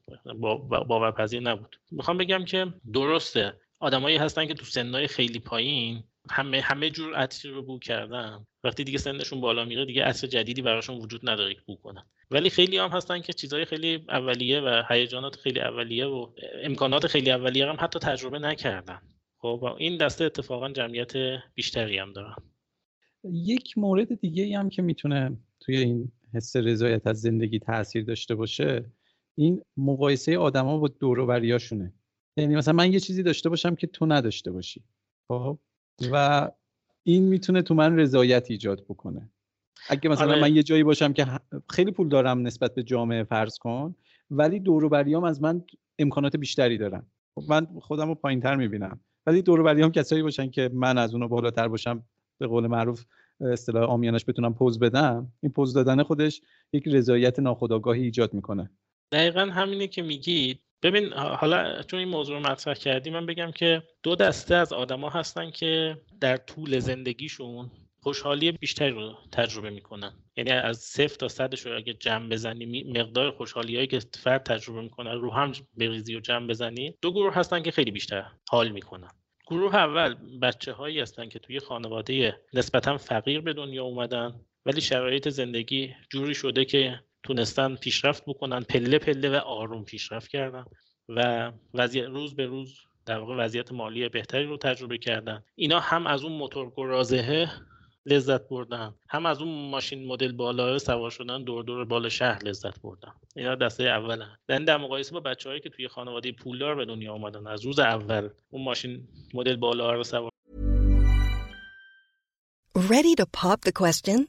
S2: باورپذیر نبود. می‌خوام بگم که درسته. آدمایی هستن که تو سنهای خیلی پایین همه همه جور عطری رو بو کردن. وقتی دیگه سنشون بالا میره دیگه عطر جدیدی براشون وجود نداره که بو کنن. ولی خیلی هم هستن که چیزهای خیلی اولیه و هیجانات خیلی اولیه و امکانات خیلی اولیه هم حتی تجربه نکردن. خب این دسته اتفاقا جمعیت بیشتری هم دارن
S1: یک مورد دیگه هم که می‌تونه توی این حس رضایت از زندگی تاثیر داشته باشه این مقایسه آدما با دور و یعنی مثلا من یه چیزی داشته باشم که تو نداشته باشی. خب؟ و این می‌تونه تو من رضایت ایجاد بکنه. اگه مثلا آره. من یه جایی باشم که خیلی پول دارم نسبت به جامعه فرض کن ولی دور بریام از من امکانات بیشتری دارن. خب من خودم رو پایین تر می‌بینم. ولی دور بریام کسایی باشن که من از اونو بالاتر باشم به قول معروف اصطلاح آمیانش بتونم پوز بدم این پوز دادن خودش یک رضایت ناخودآگاهی ایجاد می‌کنه.
S2: دقیقا همینه که میگید ببین حالا چون این موضوع رو مطرح کردی من بگم که دو دسته از آدما هستن که در طول زندگیشون خوشحالی بیشتری رو تجربه می‌کنن. یعنی از صفر تا صدش رو اگه جمع بزنی مقدار خوشحالی هایی که فرد تجربه می‌کنه رو هم بریزی و جمع بزنی دو گروه هستن که خیلی بیشتر حال می‌کنن. گروه اول بچه هایی هستن که توی خانواده نسبتا فقیر به دنیا اومدن ولی شرایط زندگی جوری شده که تونستن پیشرفت بکنن پله پله و آروم پیشرفت کردن و وضعیت روز به روز در واقع وضعیت مالی بهتری رو تجربه کردن. اینا هم از اون موتور گرازهه لذت بردن هم از اون ماشین مدل بالا سوار شدن دور دور بالا شهر لذت بردن. اینا دسته اولن. در در مقایسه با بچههایی که توی خانواده پولدار به دنیا آمدن از روز اول اون ماشین مدل بالا رو سوار
S7: Ready to pop the question?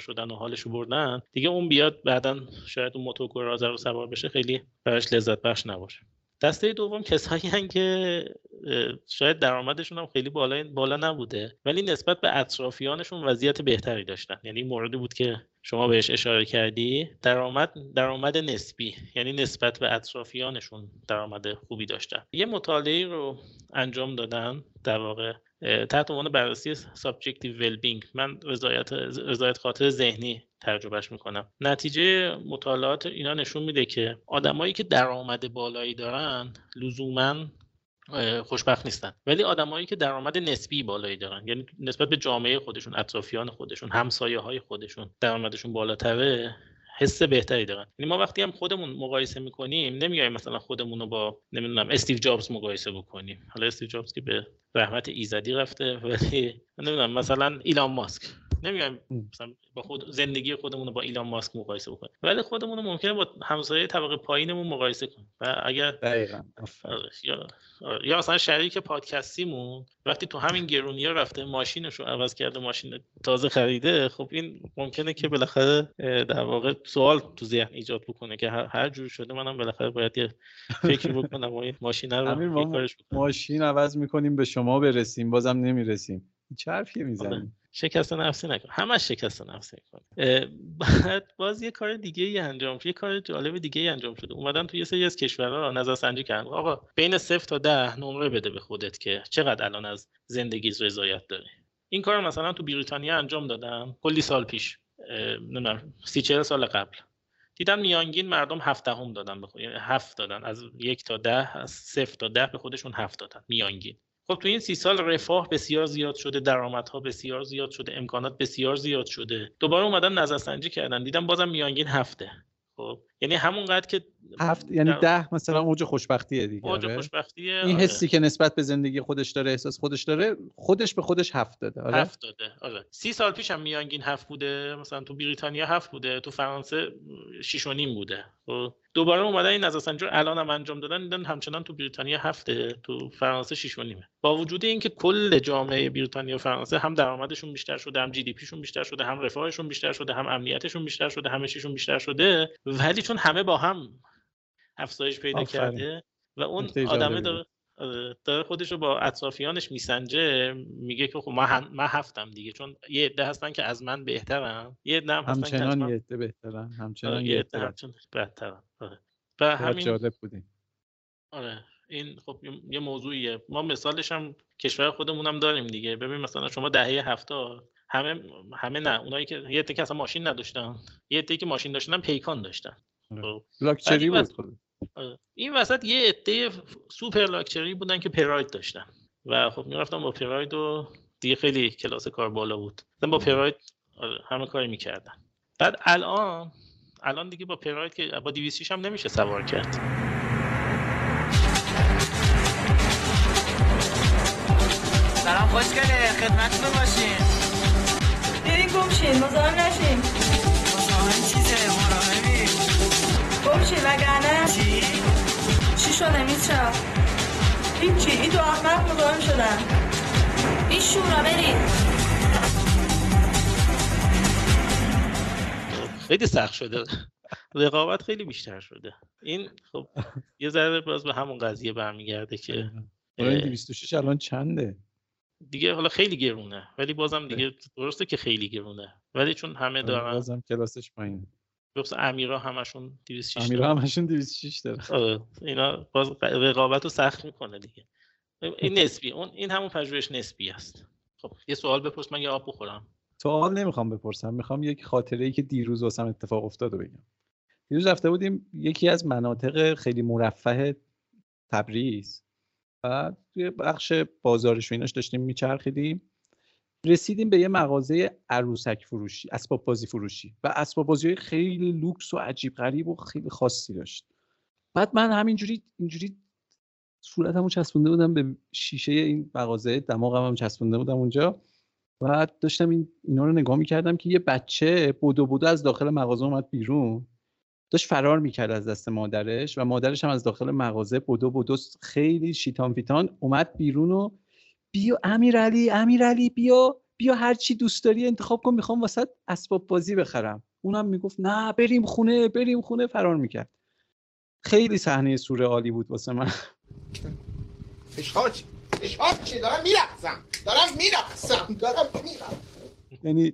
S2: شدن و حالشو بردن دیگه اون بیاد بعدا شاید اون موتور گرازه رو سوار بشه خیلی براش لذت بخش نباشه. دسته دوم کسایی هن که شاید درآمدشون هم خیلی بالا بالا نبوده ولی نسبت به اطرافیانشون وضعیت بهتری داشتن. یعنی موردی بود که شما بهش اشاره کردی درآمد درآمد نسبی یعنی نسبت به اطرافیانشون درآمد خوبی داشتن. یه مطالعه رو انجام دادن در واقع تحت عنوان بررسی subjective well-being من رضایت رضایت خاطر ذهنی ترجمهش می‌کنم. نتیجه مطالعات اینا نشون میده که آدمایی که درآمد بالایی دارن لزوما خوشبخت نیستن. ولی آدمایی که درآمد نسبی بالایی دارن یعنی نسبت به جامعه خودشون اطرافیان خودشون همسایه های خودشون درآمدشون بالاتره حس بهتری دارن. یعنی ما وقتی هم خودمون مقایسه می‌کنیم نمیایم مثلا خودمون رو با نمی‌دونم استیو جابز مقایسه بکنیم. حالا استیو جابز که به رحمت ایزدی رفته ولی نمی‌دونم مثلا ایلان ماسک. نمیایم مثلا با خود زندگی خودمون رو با ایلان ماسک مقایسه بکنیم. ولی خودمون رو ممکنه با همسایه طبقه پایینمون مقایسه کنیم. و اگر
S1: دقیقا.
S2: آره، یا آره، یا مثلا شریک پادکستیمون وقتی تو همین گرونی ها رفته ماشینش رو عوض کرده ماشین تازه خریده خب این ممکنه که بالاخره در واقع سوال تو ذهن ایجاد بکنه که هر, جور شده منم بالاخره باید یه فکری بکنم و این ماشین رو
S1: ماشین عوض می‌کنیم به شما برسیم بازم نمی‌رسیم. چه حرفی می‌زنیم
S2: شکست نفسی نکن. همش شکست نفسی کن بعد باز یه کار دیگه ای انجام شد. یه کار جالب دیگه ای انجام شده اومدن توی یه سری از کشورها نظرسنجی کردن. آقا بین صفر تا ده نمره بده به خودت که چقدر الان از زندگی رضایت داری این کار مثلا تو بریتانیا انجام دادن کلی سال پیش. نمی‌دونم سی چهل سال قبل. دیدن میانگین مردم هفت دهم دادن به خود. یعنی هفت دادن. از یک تا ده از صفر تا ده به خودشون هفت دادن. میانگین. خب تو این سی سال رفاه بسیار زیاد شده درآمدها بسیار زیاد شده امکانات بسیار زیاد شده. دوباره اومدن نظرسنجی کردن. دیدن بازم میانگین هفته. خب یعنی همونقدر که
S1: هفت یعنی ده مثلا اوج خوشبختیه دیگه
S2: اوج
S1: آره؟
S2: خوشبختیه
S1: این
S2: آره.
S1: حسی که نسبت به زندگی خودش داره احساس خودش داره خودش به خودش هفت داده آره
S2: هفت داده آره سی سال پیش هم میانگین هفت بوده مثلا تو بریتانیا هفت بوده تو فرانسه شیش و نیم بوده خب دوباره اومدن این نظرسنجی رو الان هم انجام دادن دیدن همچنان تو بریتانیا هفته تو فرانسه شیش و نیمه با وجود اینکه کل جامعه بریتانیا و فرانسه هم درآمدشون بیشتر شده هم جی دی پیشون بیشتر شده هم رفاهشون بیشتر شده هم امنیتشون بیشتر شده همه چیشون بیشتر شده ولی چون همه با هم افزایش پیدا
S1: آفرین.
S2: کرده و اون آدمه داره آره، داره خودش رو با اطرافیانش میسنجه میگه که خب من, من هفتم دیگه چون یه عده هستن که از من بهترن یه عده هم هستن که از من
S1: یه عده بهترن همچنان
S2: آره،
S1: یه عده.
S2: همچنان بهترن آره. و همین
S1: جالب بودیم
S2: آره این خب یه- یه موضوعیه ما مثالش هم کشور خودمون هم داریم دیگه ببین مثلا شما دهه هفتاد همه همه نه اونایی که یه عده که اصلا ماشین نداشتن یه عده که ماشین داشتن پیکان داشتن.
S1: لاکچری
S2: ولی
S1: بود
S2: وقت-
S1: خود
S2: آره. این وسط یه عده سوپر لاکچری بودن که پراید داشتن. و خب می‌رفتن با پراید و دیگه خیلی کلاس کار بالا بود. با پراید آره، همه کاری می‌کردن. بعد الان الان دیگه با پراید که با 206 هم نمیشه سوار کرد.
S8: سلام خوشگله. خدمتتون باشیم بریم گم شین مزاحم نشین
S9: مزاحم چیزه؟ مراهمی
S8: گم شین وگرنه؟
S9: چی؟
S8: چی شده میترا هیچی. این دو احمق مزاحم شدن. این شورا بریم.
S2: خیلی سخت شده. رقابت خیلی بیشتر شده. این خب یه ذره باز به همون قضیه برمیگرده که
S1: برای 206 الان چنده؟
S2: دیگه حالا خیلی گرونه ولی بازم دیگه درسته که خیلی گرونه. ولی چون همه دارن
S1: بازم کلاسش پایینه.
S2: بخصوص امیرا همشون 206
S1: امیرا همشون 206 داره.
S2: آره اینا باز رقابت رو سخت می‌کنه دیگه. این نسبی اون این همون پژوهش نسبی است. خب یه سوال بپرس من یه آب بخورم.
S1: سوال نمی‌خوام بپرسم می‌خوام یک خاطره ای که دیروز واسم اتفاق افتاد رو بگم. دیروز رفته بودیم یکی از مناطق خیلی مرفه تبریز. و توی بخش بازارش و ایناش داشتیم میچرخیدیم. رسیدیم به یه مغازه عروسک فروشی اسباب بازی فروشی و اسباب بازی خیلی لوکس و عجیب غریب و خیلی خاصی داشت. بعد من همینجوری اینجوری صورتمو چسبونده بودم به شیشه این مغازه دماغم هم چسبونده بودم اونجا. و داشتم این اینا رو نگاه می‌کردم که یه بچه بودو بودو از داخل مغازه اومد بیرون. داشت فرار می‌کرد از دست مادرش و مادرش هم از داخل مغازه بودو بودو خیلی شیطان فیتان اومد بیرون و بیا امیرعلی امیرعلی بیا بیا هر چی دوست داری انتخاب کن می‌خوام واسه اسباب بازی بخرم. اونم می‌گفت نه بریم خونه بریم خونه فرار می‌کرد. خیلی صحنه سوره عالی بود واسه من.
S3: فشار؟ فشار چی؟ دارم میرقصم. دارم میرقصم. دارم میرقصم.
S1: یعنی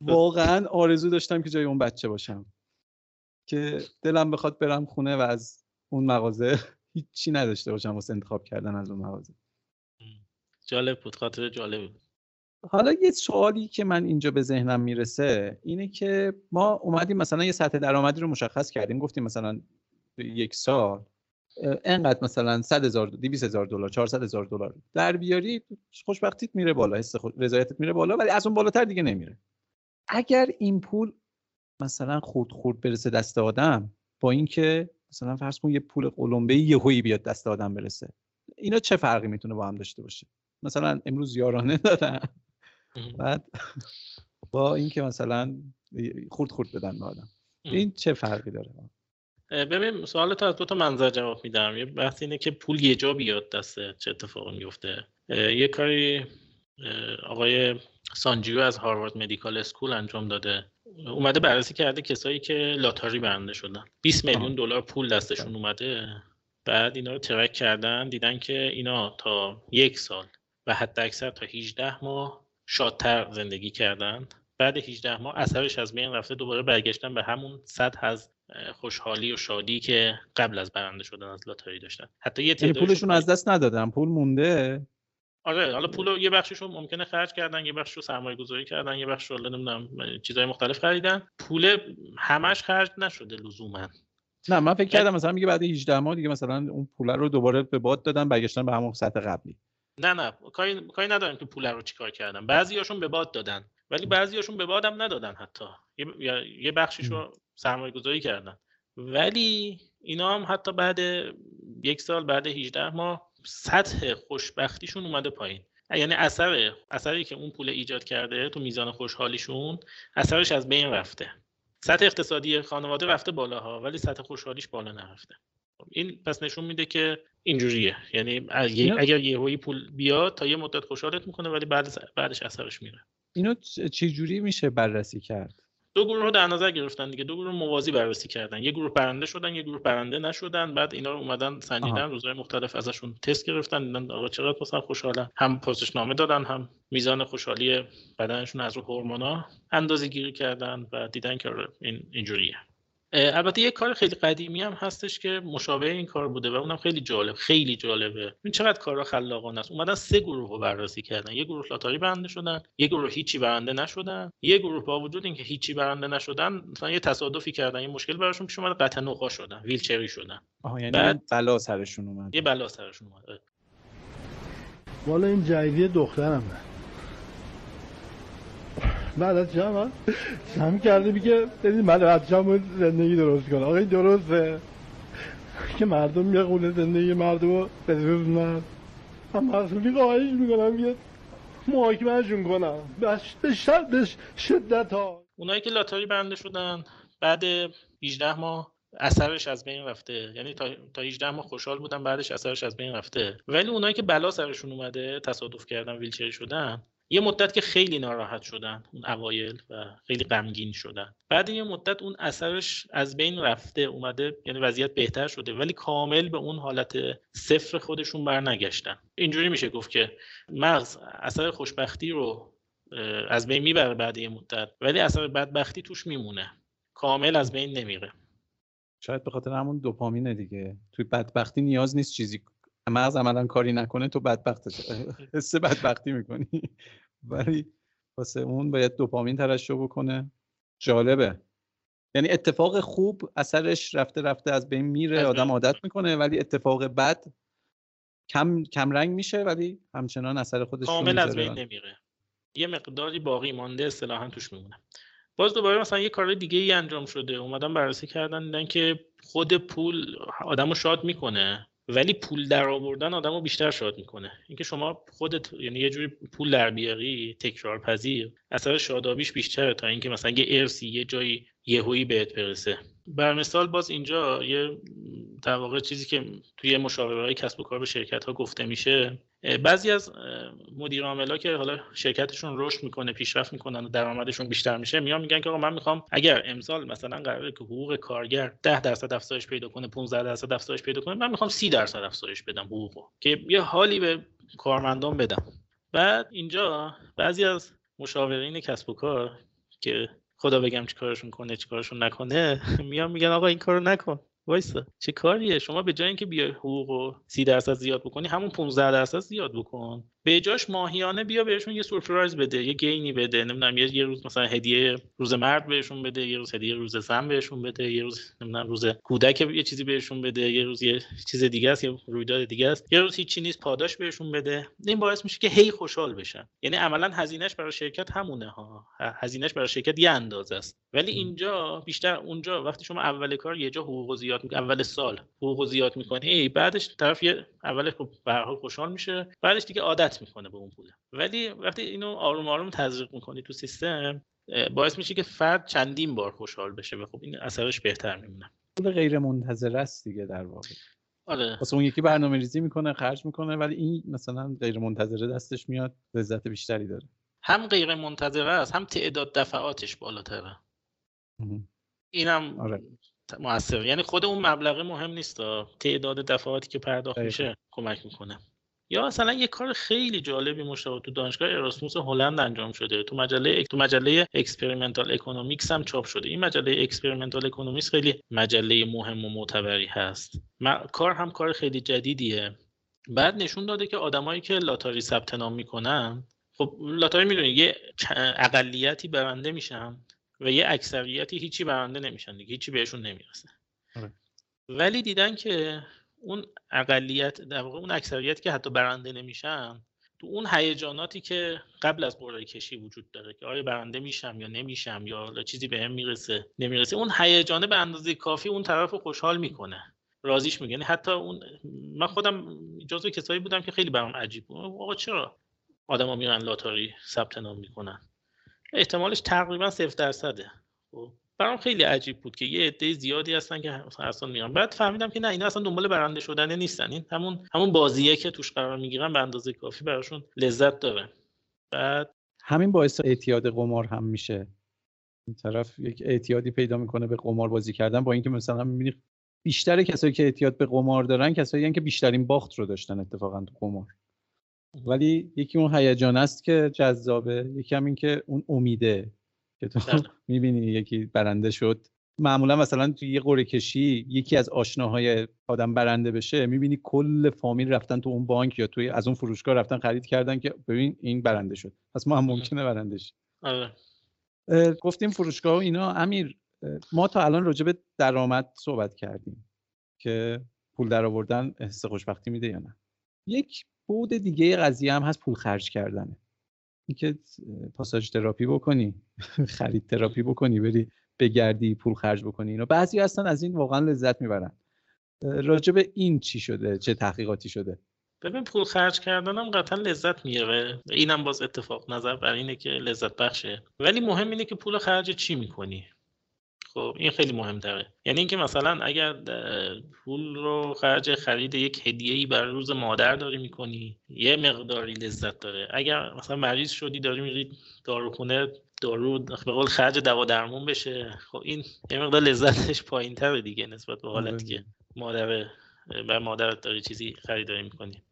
S1: واقعا آرزو داشتم که جای اون بچه باشم. که دلم بخواد برم خونه و از اون مغازه هیچی نداشته باشم واسه انتخاب کردن از اون مغازه.
S2: جالب بود خاطر جالب بود.
S1: حالا یه سوالی که من اینجا به ذهنم می‌رسه اینه که ما اومدیم مثلا یه سطح درآمدی رو مشخص کردیم گفتیم مثلا یک سال انقدر مثلا 100 هزار 200 هزار دلار 400 هزار دلار در بیاری خوشبختیت میره بالا حس رضایتت میره بالا ولی از اون بالاتر دیگه نمیره. اگر این پول مثلا خورد خورد برسه دست آدم با اینکه مثلا فرض کن یه پول قلمبه یهویی بیاد دست آدم برسه اینا چه فرقی می‌تونه با هم داشته باشه؟ مثلا امروز یارانه دادن. بعد با اینکه مثلا خورد خورد بدن به آدم. این چه فرقی داره؟
S2: ببین سوالتو از دو تا منظر جواب میدم. یه بحث اینه که پول یه جا بیاد دستت چه اتفاقی میفته یه کاری آقای سانجیو از Harvard Medical School انجام داده. اومده بررسی کرده کسایی که لاتاری برنده شدن. 20 میلیون دلار پول دستشون اومده. بعد اینا رو track کردن. دیدن که اینا تا یک سال و حتی اکثر تا 18 ماه شادتر زندگی کردن. بعد 18 ماه اثرش از بین رفته دوباره برگشتن به همون سطح از خوشحالی و شادی که قبل از برنده شدن از لاتاری داشتن. حتی یه
S1: یعنی پولشون از دست ندادن. پول مونده؟
S2: آره حالا پول یه بخشش ممکنه خرج کردن یه بخش رو سرمایه گذاری کردن یه بخش رو نمی‌دونم چیزهای مختلف خریدن. پول همش خرج نشده لزوما.
S1: نه من فکر کردم مثلا میگه بعد 18 ماه دیگه مثلا اون پول رو دوباره به باد دادن برگشتن به همون سطح قبلی.
S2: نه نه کاری کاری ندارم که پول رو چیکار کردن بعضیاشون به باد دادن ولی بعضیاشون به بادم ندادن حتی. یه, یه بخشیش رو سرمایه گذاری کردن. ولی اینا هم حتی بعد یک سال بعد 18 ماه سطح خوشبختیشون اومده پایین. یعنی اثر اثری که اون پول ایجاد کرده تو میزان خوشحالیشون اثرش از بین رفته. سطح اقتصادی خانواده رفته بالاها ولی سطح خوشحالیش بالا نرفته. این پس نشون میده که اینجوریه. یعنی اگر یه پول بیاد تا یه مدت خوشحالت می‌کنه ولی بعد بعدش اثرش میره.
S1: اینو چه جوری میشه بررسی کرد؟
S2: دو گروه رو در نظر گرفتن دیگه. دو گروه موازی بررسی کردن. یه گروه برنده شدن یه گروه برنده نشدن. بعد اینا رو اومدن سنجیدن روزهای مختلف ازشون تست گرفتن. دیدن آقا چقدر مثلا خوشحالن. هم پرسشنامه دادن هم میزان خوشحالی بدنشون از رو هورمونا اندازه گیری کردن و دیدن که این اینجوریه. البته یه کار خیلی قدیمی هم هستش که مشابه این کار بوده و اونم خیلی جالب خیلی جالبه. این چقدر کارا خلاقانه است؟ اومدن سه گروه رو بررسی کردن. یه گروه لاتاری برنده شدن یه گروه هیچی برنده نشدن. یه گروه با وجود اینکه هیچی برنده نشدن مثلا یه تصادفی کردن یه مشکل براشون پیش اومد قطع نخا شدن ویلچری شدن.
S1: آها یعنی بعد بلا سرشون اومد.
S2: یه بلا سرشون اومد
S10: والا این جدیدی دخترمه. بعد از جمع جمع کرده میگه ببین من بچه‌مو زندگی درست کنه. آقای درسته. که مردم یه خونه زندگی مردم رو بسوزنن هم مسئولی خواهش می‌کنم یه محاکمهشون کنم. به شدت ها.
S2: اونایی که لاتاری برنده شدن بعد 18 ماه اثرش از بین رفته. یعنی تا تا 18 ماه خوشحال بودن بعدش اثرش از بین رفته. ولی اونایی که بلا سرشون اومده تصادف کردن ویلچری شدن یه مدت که خیلی ناراحت شدن اون اوایل و خیلی غمگین شدن. بعد یه مدت اون اثرش از بین رفته اومده یعنی وضعیت بهتر شده ولی کامل به اون حالت صفر خودشون برنگشتن. اینجوری میشه گفت که مغز اثر خوشبختی رو از بین می‌بره بعد یه مدت ولی اثر بدبختی توش میمونه. کامل از بین نمیره.
S1: شاید به خاطر همون دوپامینه دیگه. توی بدبختی نیاز نیست چیزی مغز عملا کاری نکنه تو بدبخت حس بدبختی می‌کنی. ولی واسه اون باید دوپامین ترشح بکنه. جالبه. یعنی اتفاق خوب اثرش رفته رفته از بین میره آدم عادت می‌کنه ولی اتفاق بد کم کم رنگ میشه ولی همچنان اثر خودش
S2: کامل از بین نمیره. یه مقداری باقی مانده اصطلاحا توش میمونه. باز دوباره مثلا یه کار دیگه ای انجام شده. اومدن بررسی کردن دیدن که خود پول آدمو شاد می‌کنه. ولی پول در آوردن آدمو بیشتر شاد می‌کنه. اینکه شما خودت یعنی یه جوری پول در بیاری تکرار پذیر اثر شادابیش بیشتره تا اینکه مثلا یه ارسی یه جایی یهویی بهت برسه. بر مثال باز اینجا یه در واقع چیزی که توی مشاوره های کسب و کار به شرکت ها گفته میشه بعضی از مدیر ها که حالا شرکتشون رشد می‌کنه پیشرفت می‌کنن و درآمدشون بیشتر میشه میان میگن که آقا من می‌خوام اگر امسال مثلا قراره که حقوق کارگر 10 درصد افزایش پیدا کنه 15 درصد افزایش پیدا کنه من می‌خوام 30 درصد افزایش بدم حقوقو که یه حالی به کارمندان بدم. بعد اینجا بعضی از مشاورین کسب و کار که خدا بگم چیکارشون کنه چیکارشون نکنه میان میگن آقا این کارو نکن. وایسا. چه کاریه؟ شما به جای اینکه بیای حقوق و 30 درصد زیاد بکنی همون 15 درصد زیاد بکن. به جاش ماهیانه بیا بهشون یه سورپرایز بده یه گینی بده. نمی‌دونم یه, یه روز مثلا هدیه روز مرد بهشون بده یه روز هدیه روز زن بهشون بده یه روز نمی‌دونم روز کودک یه چیزی بهشون بده یه روز یه چیز دیگه است یه رویداد دیگه است. یه روز هیچی نیست پاداش بهشون بده. این باعث میشه که هی خوشحال بشن. یعنی عملا هزینهش برای شرکت همونه ها. هزینهش برای شرکت یه اندازه است. ولی اینجا بیشتر اونجا وقتی شما اول کار یه جا حقوق زیاد می... اول سال حقوق زیاد می‌کنی بعدش طرف یه اولش خب به حال خوشحال میشه. بعدش دیگه عادت می‌کنه به اون پول ولی وقتی اینو آروم آروم تزریق می‌کنی تو سیستم باعث میشه که فرد چندین بار خوشحال بشه و خب این اثرش بهتر میمونه.
S1: پول غیر منتظره است دیگه در واقع.
S2: آره.
S1: واسه اون یکی برنامه ریزی می‌کنه خرج می‌کنه ولی این مثلا غیر منتظره دستش میاد لذت بیشتری داره.
S2: هم غیر منتظره است هم تعداد دفعاتش بالاتره. اینم آره. موثر یعنی خود اون مبلغه مهم نیست تعداد دفعاتی که پرداخت میشه کمک می‌کنه. یا مثلا یه کار خیلی جالبی مشابه تو دانشگاه اراسموس هلند انجام شده. تو مجله تو مجله Experimental Economics هم چاپ شده. این مجله Experimental Economics خیلی مجله مهم و معتبری هست. کار هم کار خیلی جدیدیه. بعد نشون داده که آدمایی که لاتاری ثبت نام می‌کنن خب لاتاری می‌دونید یه اقلیتی برنده میشن و یه اکثریتی هیچی برنده نمیشن دیگه. هیچی بهشون نمی‌رسه. آره. ولی دیدن که اون اقلیت در واقع اون اکثریتی که حتی برنده نمیشن تو اون هیجاناتی که قبل از قرعه کشی وجود داره که آیا برنده میشم یا نمیشم یا چیزی به هم می‌رسه نمی‌رسه اون هیجانه به اندازه کافی اون طرف خوشحال می‌کنه راضیش میگه یعنی حتی اون من خودم جزو کسایی بودم که خیلی برام عجیب بود. آقا چرا آدما میرن لاتاری ثبت نام می‌کنن؟ احتمالش تقریبا صفر درصده. خب؟ برام خیلی عجیب بود که یه عده زیادی هستن که اصلا میان. بعد فهمیدم که نه اینا اصلا دنبال برنده شدن نیستن. این همون همون بازیه که توش قرار می‌گیرن به اندازه کافی براشون لذت داره. بعد
S1: همین باعث اعتیاد قمار هم میشه. این طرف یک اعتیادی پیدا می‌کنه به قمار بازی کردن با اینکه مثلا می‌بینی بیشتر کسایی که اعتیاد به قمار دارن کسایی که بیشترین باخت رو داشتن اتفاقا تو قمار. ولی یکی اون هیجان است که جذابه یکی هم این که اون امیده. که تو. می‌بینی یکی برنده شد. معمولا مثلا توی یه قرعه کشی یکی از آشناهای آدم برنده بشه می‌بینی کل فامیل رفتن تو اون بانک یا توی از اون فروشگاه رفتن خرید کردن که ببین این برنده شد. پس ما هم ممکنه برنده شیم
S2: آره.
S1: گفتیم فروشگاه و اینا. امیر ما تا الان راجع به درآمد صحبت کردیم که پول در آوردن حس خوشبختی میده یا نه؟ یک بود دیگه قضیه هم هست پول خرج کردنه. اینکه پاساژ تراپی بکنی خرید تراپی بکنی بری بگردی پول خرج بکنی اینا بعضی هستن از این واقعا لذت می‌برن. راجع به این چی شده؟ چه تحقیقاتی شده؟
S2: ببین پول خرج کردن هم قطعا لذت میاره اینم باز اتفاق نظر بر اینه که لذت بخشه. ولی مهم اینه که پول خرج چی می‌کنی؟ خب این خیلی مهم داره یعنی اینکه مثلا اگر پول رو خرج خرید یک هدیه ای بر روز مادر داری می‌کنی یه مقداری لذت داره. اگر مثلا مریض شدی داری میری داروخونه دارو به قول خرج دوا درمون بشه خب این یه مقدار لذتش پایین تره دیگه نسبت به حالتی که مادر بر مادرت داری چیزی خریداری می‌کنی.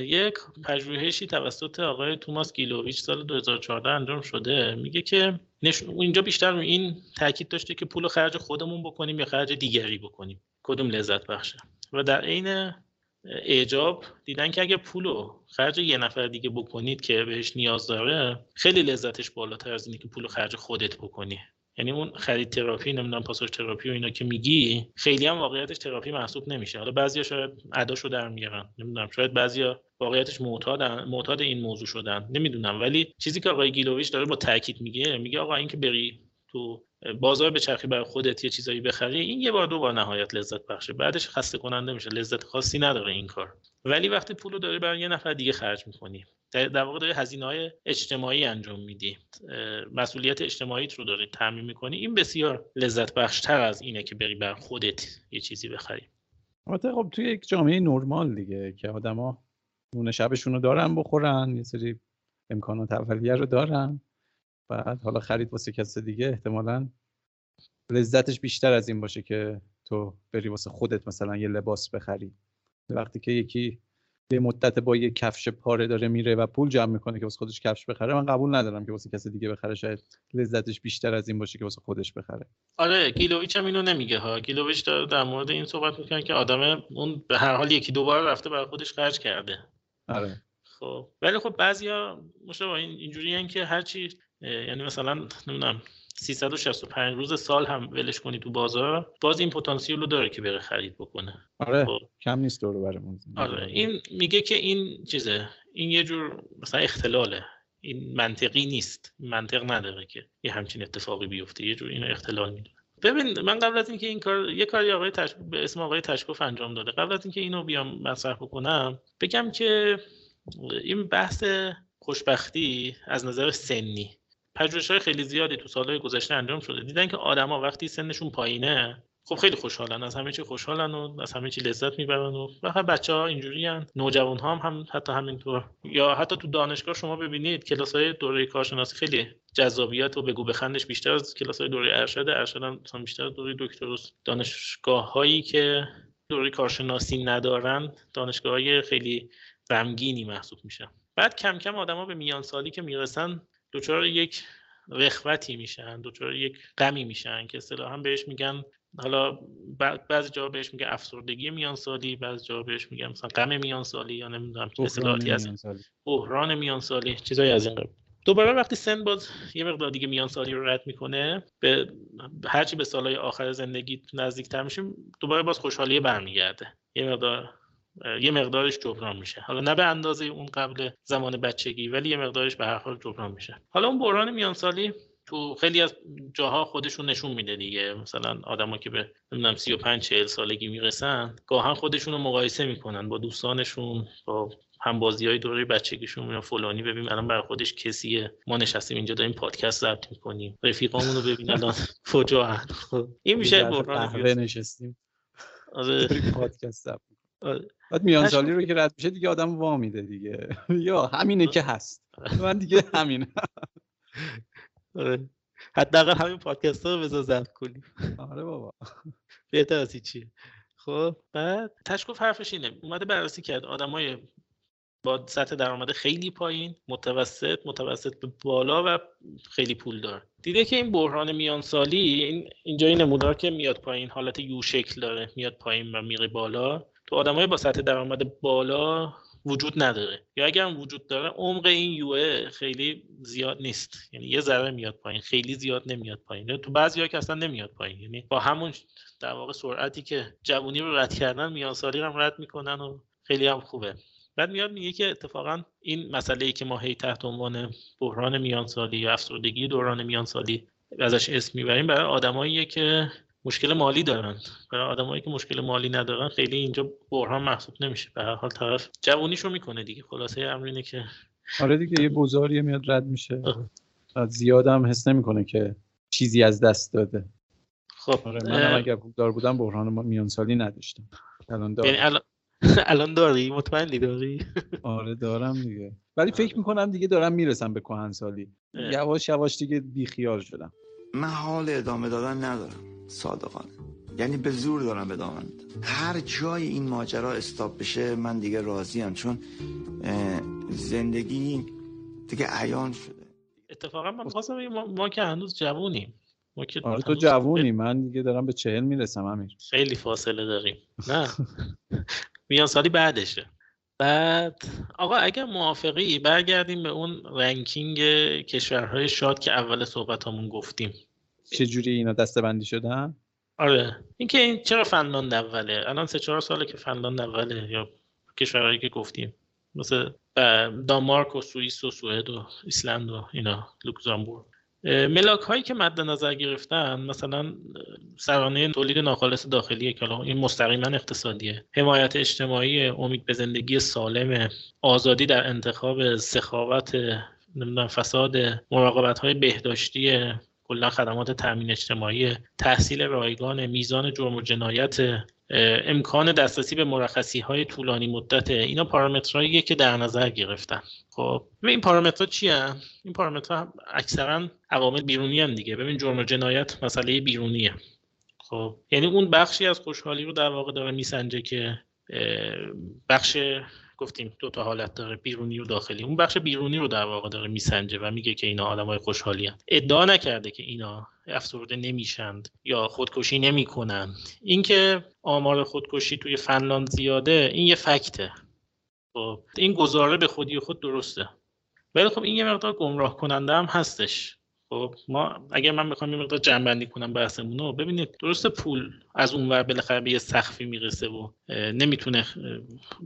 S2: یک پژوهشی توسط آقای توماس گیلوویچ سال 2014 انجام شده. میگه که اینجا بیشتر این تاکید داشته که پول خرج خودمون بکنیم یا خرج دیگری بکنیم. کدوم لذت بخشه؟ و در عین اعجاب دیدن که اگه پولو خرج یه نفر دیگه بکنید که بهش نیاز داره خیلی لذتش بالاتر از اینه که پولو خرج خودت بکنی. یعنی اون خرید تراپی نمی‌دونم پاساژ تراپی و اینا که میگی خیلی هم واقعیتش تراپی محسوب نمیشه. حالا بعضیا شاید اداشو در میارن نمی‌دونم شاید بعضیا واقعیتش معتادن معتاد این موضوع شدن نمی‌دونم. ولی چیزی که آقای گیلوویچ داره با تاکید میگه میگه آقا اینکه بری تو بازار به چرخی برای خودت یه چیزایی بخری این یه بار دو بار نهایت لذت بخشه. بعدش خسته کننده میشه. لذت خاصی نداره این کار. ولی وقتی پولو داری برای یه نفر دیگه خرج می‌کنی. در واقع داری هزینه های اجتماعی انجام میدی. مسئولیت اجتماعی رو داری تعمین می‌کنی. این بسیار لذت بخشتر از اینه که بری بر خودت یه چیزی بخری.
S1: البته خب توی یک جامعه نرمال دیگه که آدما نون شبشون رو دارن بخورن یه سری امکانات اولیه رو دارن. بعد حالا خرید واسه کس دیگه احتمالا لذتش بیشتر از این باشه که تو بری واسه خودت مثلا یه لباس بخری. وقتی که یکی یه مدت با یه کفش پاره داره میره و پول جمع می‌کنه که واسه خودش کفش بخره من قبول ندارم که واسه کسی دیگه بخره شاید لذتش بیشتر از این باشه که واسه خودش بخره.
S2: آره گیلوویچ هم اینو نمیگه ها. گیلوویچ داره در مورد این صحبت می‌کنه که آدم اون به هر حال یکی دو بار رفته برای خودش خرج کرده.
S1: آره.
S2: خب ولی خب بعضیا مشابه این اینجوری که هرچی یعنی مثلا نمی‌دونم 365 روز سال هم ولش کنی تو بازار باز این پتانسیل رو داره که بره خرید بکنه.
S1: آره خب. کم نیست دور برمون.
S2: آره این میگه که این چیزه این یه جور مثلا اختلاله. این منطقی نیست منطق نداره که یه همچین اتفاقی بیفته یه جور اینو اختلال میده. ببین من قبل از اینکه این کار یه کاری آقای تش... به اسم آقای تشکوف انجام داده. قبل از اینکه اینو بیام مطرح بکنم بگم که این بحث خوشبختی از نظر سنی. پژوهش های خیلی زیادی تو سالهای گذشته انجام شده. دیدن که آدما وقتی سنشون پایینه خب خیلی خوشحالن. از همه چی خوشحالن و از همه چی لذت می‌برن و فقط بچه ها اینجوری هن. نوجوان ها هم, هم حتی همینطور. یا حتی تو دانشگاه شما ببینید کلاس های دوره کارشناسی خیلی جذابیت و بگو بخندش بیشتر از کلاس های دوره ارشد. ارشد هم بیشتر دوره دکتر دانشگاه هایی که دوره کارشناسی ندارن دانشگاه های خیلی غمگینی محسوب میشن بعد کم کم آدما به میان سالی که می‌رسن دچار یک رخوتی میشن دچار یک غمی میشن که هم بهش میگن حالا بعضی جا بهش میگه افسردگی میانسالی بعضی جا بهش میگن مثلا غم میانسالی یا نمی‌دونم اصطلاحاتی از بحران میانسالی چیزایی از این قبیل. دوباره وقتی سن باز یه مقدار دیگه میانسالی رو رد می‌کنه به هرچی به سالهای آخر زندگی نزدیکتر میشیم دوباره باز خوشحالی برمیگرده. یه مقدار یه مقدارش جبران میشه. حالا نه به اندازه اون قبل زمان بچگی ولی یه مقدارش به هر حال جبران میشه. حالا اون بحران میانسالی تو خیلی از جاها خودشون نشون میده دیگه. مثلا آدما که به نمی‌دونم 35 40 سالگی می‌رسن گاهن خودشون رو مقایسه می‌کنن با دوستانشون با هم بازی های دوره بچگیشون. یا فلانی ببین الان برای خودش کسیه. ما نشستیم اینجا داریم پادکست ضبط می‌کنیم. رفیقامون رو ببین الان فجاعت خب، این میشه
S1: نشستیم.
S2: آره.
S1: پادکست ضبط. بعد میانسالی رو که رد میشه دیگه آدم وا میده دیگه. یا همینه که هست. من دیگه همینه
S2: آره. حداقل همین پادکست رو بذار ضبط کنیم.
S1: آره بابا.
S2: بهتر از چی خب بعد تشکوف حرفش اینه. اومده بررسی کرد. آدمای با سطح درآمد خیلی پایین متوسط متوسط به بالا و خیلی پول دار دیده که این بحران میان سالی این اینجا این نمودار که میاد پایین حالت یو شکل داره. میاد پایین و میره بالا. تو آدمای با سطح درآمد بالا وجود نداره. یا اگر هم وجود داره عمق این یو خیلی زیاد نیست. یعنی یه ذره میاد پایین خیلی زیاد نمیاد پایین. تو بعضی که اصلا نمیاد پایین. یعنی با همون در واقع سرعتی که جوونی رو رد کردن میان سالی هم رد می‌کنن و خیلی هم خوبه. بعد میاد میگه که اتفاقا این مسئله ای که ما هی تحت عنوان بحران میانسالی یا افسردگی دوران میانسالی ازش اسم می‌بریم برای آدماییه که مشکل مالی دارن برای آدمایی که مشکل مالی ندارن خیلی اینجا بحران محسوب نمیشه. به هر حال طرف جوونیشو می‌کنه دیگه. خلاصه امر اینه که
S1: آره دیگه یه گذاری میاد رد میشه. زیاد هم حس نمی‌کنه که چیزی از دست داده.
S2: خب
S1: آره منم اگر پولدار بودم بحران ما میان سالی نداشتم. الان دارم.
S2: یعنی الان الان داری؟ مطمئنی داری؟
S1: آره دارم دیگه. ولی فکر می‌کنم دیگه دارم می‌رسم به کهنسالی. یواش یواش دیگه بیخیال شدم.
S11: من حال ادامه دادن ندارم. صادقانه. یعنی به زور دارم ادامه میدم هر جای این ماجرا استاپ بشه من دیگه راضیم چون زندگی دیگه عیان شده.
S2: اتفاقا من خواستم ما, ما که هنوز جوونیم. ما که
S1: آره تو جوونی. من دیگه دارم به چهل می‌رسم امیر.
S2: خیلی فاصله داریم. نه. میان سالی بعدشه. بعد آقا اگر موافقی برگردیم به اون ranking کشورهای شاد که اول صحبتامون گفتیم.
S1: چجوری اینا دسته بندی شدن؟
S2: آره. اینکه این چرا فنلاند اوله؟ الان سه چهار ساله که فنلاند اوله یا کشورهایی که گفتیم. مثل دانمارک و سوئیس و سوئد و ایسلند و اینا لوکزامبورگ. ملاک هایی که مد نظر گرفتن مثلا سرانه تولید ناخالص داخلی که حالا این مستقیما اقتصادیه. حمایت اجتماعی امید به زندگی سالم آزادی در انتخاب سخاوت نمی‌دونم فساد مراقبت های بهداشتی کلا خدمات تامین اجتماعی تحصیل رایگان میزان جرم و جنایت امکان دسترسی به مرخصی های طولانی مدت اینا پارامترهاییه که در نظر گرفتن. خب این پارامترها چی؟ این پارامترها اکثرا عوامل بیرونی هم دیگه. ببین جرم و جنایت مسئله بیرونیه. خب یعنی اون بخشی از خوشحالی رو در واقع داره میسنجه که بخش گفتیم دو تا حالت داره بیرونی و داخلی. اون بخش بیرونی رو در واقع داره میسنجه و میگه که اینا آدمای خوشحالی هستند ادعا نکرده که اینا افسرده نمیشند یا خودکشی نمی‌کنند اینکه آمار خودکشی توی فنلاند زیاده این یه فکته. خب این گزاره به خودی خود درسته. ولی خب این یه مقدار گمراه کننده هم هستش. خب ما اگر من بخوام یه مقدار جنبندی کنم بحثمون رو ببینید درسته پول از اونور بالاخره به یه سقفی می‌رسه و نمی‌تونه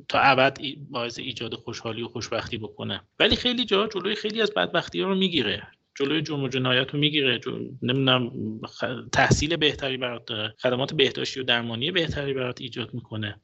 S2: تا ابد باعث ایجاد خوشحالی و خوشبختی بکنه. ولی خیلی جا جلوی خیلی از بدبختی ها رو می‌گیره. جلوی جرم و جنایت رو می‌گیره. نمی‌دونم تحصیل بهتری برات داره خدمات بهداشتی و درمانی بهتری برات ایجاد می‌کنه.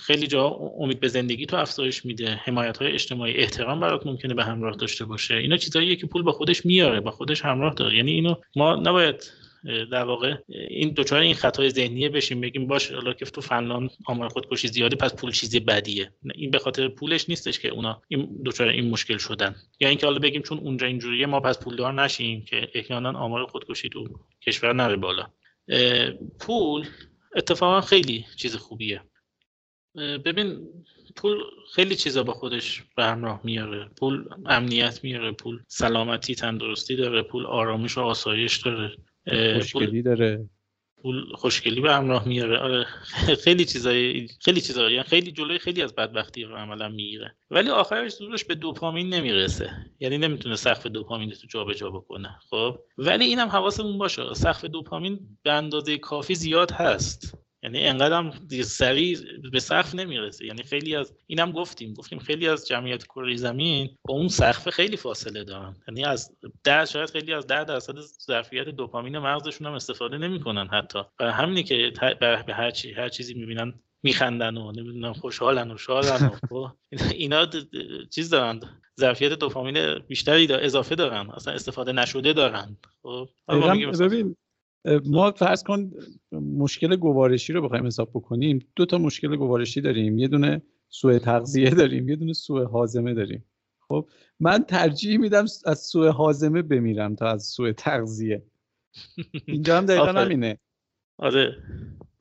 S2: خیلی جا امید به زندگی تو افزایش میده. حمایت های اجتماعی احترام برات ممکنه به همراه داشته باشه. اینا چیزاییه که پول با خودش میاره با خودش همراه داره. یعنی اینو ما نباید در واقع این دچار این خطای ذهنیه بشیم بگیم باشه حالا که تو فنلاند آمار خودکشی زیاده پس پول چیزی بدیه. این به خاطر پولش نیستش که اونا این دچار این مشکل شدن. یا اینکه حالا بگیم چون اونجا اینجوریه ما پس پولدار نشیم که احیانا آمار خودکشی تو کشور نره بالا. پول اتفاقا خیلی چیز خوبیه. ببین پول خیلی چیزا با خودش به همراه میاره. پول امنیت میاره پول سلامتی تندرستی داره پول آرامش و آسایش داره.
S1: خوشگلی داره.
S2: پول خوشگلی به همراه میاره. آره. خیلی چیزای خیلی چیزا. یعنی خیلی جلوی خیلی از بدبختی رو عملا می‌گیره. ولی آخرش زورش به دوپامین نمی‌رسه. یعنی نمی‌تونه سقف دوپامین تو جابجا بکنه. خب؟ ولی اینم حواسمون باشه. سقف دوپامین به اندازه کافی زیاد هست. یعنی انقدر هم سریع به سقف نمی‌رسه. یعنی خیلی از اینم گفتیم. گفتیم خیلی از جمعیت کره زمین با اون سقف خیلی فاصله دارن. یعنی از ده شاید خیلی از ده درصد ظرفیت دوپامین مغزشون هم استفاده نمی‌کنن حتی. و همینه که به هر, چی، هر چیزی می‌بینن میخندن و نمی‌دونم خوشحالن و شادن و خب، اینا چیز دارن. ظرفیت دوپامین بیشتری دا اضافه دارن. اصلا استفاده نشده دارن. خب.
S1: ببین ما فرض کن مشکل گوارشی رو بخوایم حساب بکنیم. دو تا مشکل گوارشی داریم. یه دونه سوء تغذیه داریم یه دونه سوء هاضمه داریم. خب من ترجیح میدم از سوء هاضمه بمیرم تا از سوء تغذیه. اینجا هم دقیقا. همینه.
S2: آره.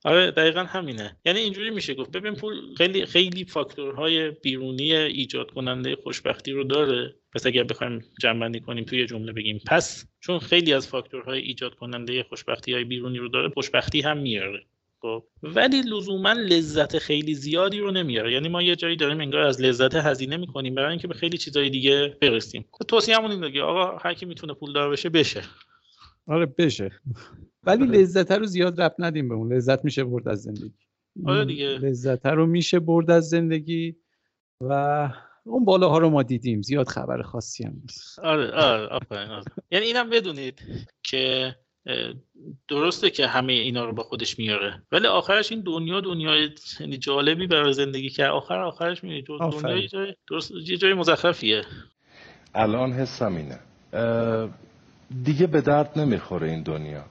S2: آره دقیقا همینه. یعنی اینجوری میشه گفت. ببین پول خیلی خیلی فاکتورهای بیرونی ایجاد کننده خوشبختی رو داره. پس اگر بخوایم جمع کنیم توی جمله بگیم. پس چون خیلی از فاکتورهای ایجاد کننده خوشبختی های بیرونی رو داره خوشبختی هم میاره. خب. ولی لزوما لذت خیلی زیادی رو نمیاره. یعنی ما یه جایی داریم انگار از لذت هزینه می‌کنیم برای اینکه به خیلی چیزای دیگه برسیم. توصیه‌مون این دیگه آقا هر کی می‌تونه پولدار بشه بشه.
S1: آره بشه. ولی لذت رو زیاد رب ندیم به اون لذت میشه برد از زندگی.
S2: آره دیگه.
S1: لذت رو میشه برد از زندگی و اون بالاها رو ما دیدیم. زیاد خبر خاصی هم نیست.
S2: آره آره آفرین آره. یعنی اینم بدونید که درسته که همه اینا رو با خودش میاره. ولی آخرش این دنیا دنیای یعنی جالبی برای زندگی که آخر آخرش می‌بینی. دنیا یه جای درست یه جای مزخرفیه.
S12: الان حسم اینه. دیگه به درد نمی‌خوره این دنیا.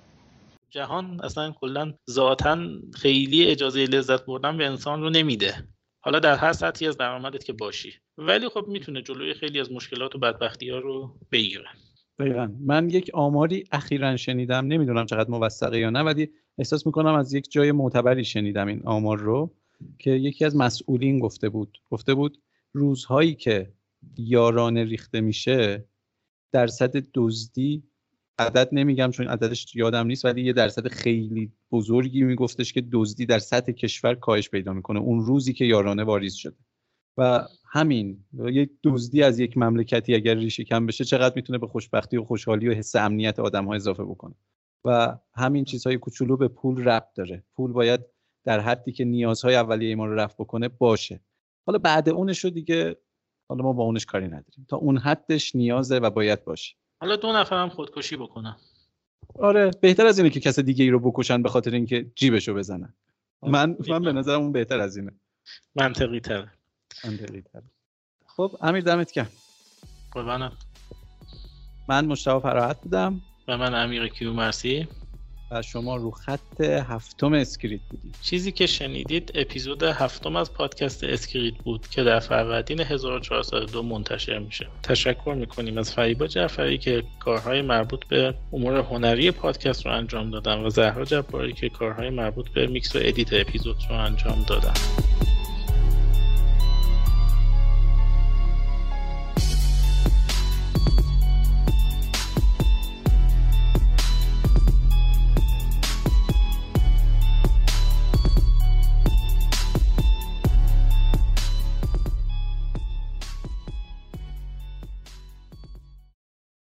S2: جهان اصلا کلا ذاتا خیلی اجازه لذت بردن به انسان رو نمیده. حالا در هر سطحی از درآمدت که باشی. ولی خب می‌تونه جلوی خیلی از مشکلات و بدبختی ها رو بگیره.
S1: دقیقا. من یک آماری اخیرا شنیدم. نمی‌دونم چقدر موثقه یا نه ولی احساس می‌کنم از یک جای معتبری شنیدم این آمار رو که یکی از مسئولین گفته بود. گفته بود روزهایی که یارانه ریخته میشه درصد دزدی عدد نمیگم چون عددش یادم نیست ولی یه درصد خیلی بزرگی میگفتش که دزدی در سطح کشور کاهش پیدا می‌کنه. اون روزی که یارانه واریز شده. و همین یک دزدی از یک مملکتی اگر ریشه کم بشه چقدر می‌تونه به خوشبختی و خوشحالی و حس امنیت آدم ها اضافه بکنه. و همین چیزهای کوچولو به پول ربط داره. پول باید در حدی که نیازهای اولیه ما رو رفع بکنه باشه. حالا بعد اونش رو دیگه حالا ما با اونش کاری نداریم. تا اون حدش نیازه و باید باشه.
S2: حالا دو نفرم خودکشی بکنن.
S1: آره بهتر از اینه که کس دیگه ای رو بکشن به خاطر اینکه جیبشو بزنن. من من به نظرم اون بهتر از اینه.
S2: منطقی تر
S1: منطقی تر خب امیر دمت گرم.
S2: قربانم
S1: من مجتبی فراحت بودم.
S2: و من امیر کیومرثی
S1: و شما رو خط هفتم اسکریت بودید.
S2: چیزی که شنیدید اپیزود هفتم از پادکست اسکریت بود که در فروردین 1402 منتشر میشه. تشکر می‌کنیم از فریبا جعفری که کارهای مربوط به امور هنری پادکست رو انجام دادن و زهرا جباری که کارهای مربوط به میکس و edit اپیزود رو انجام دادن.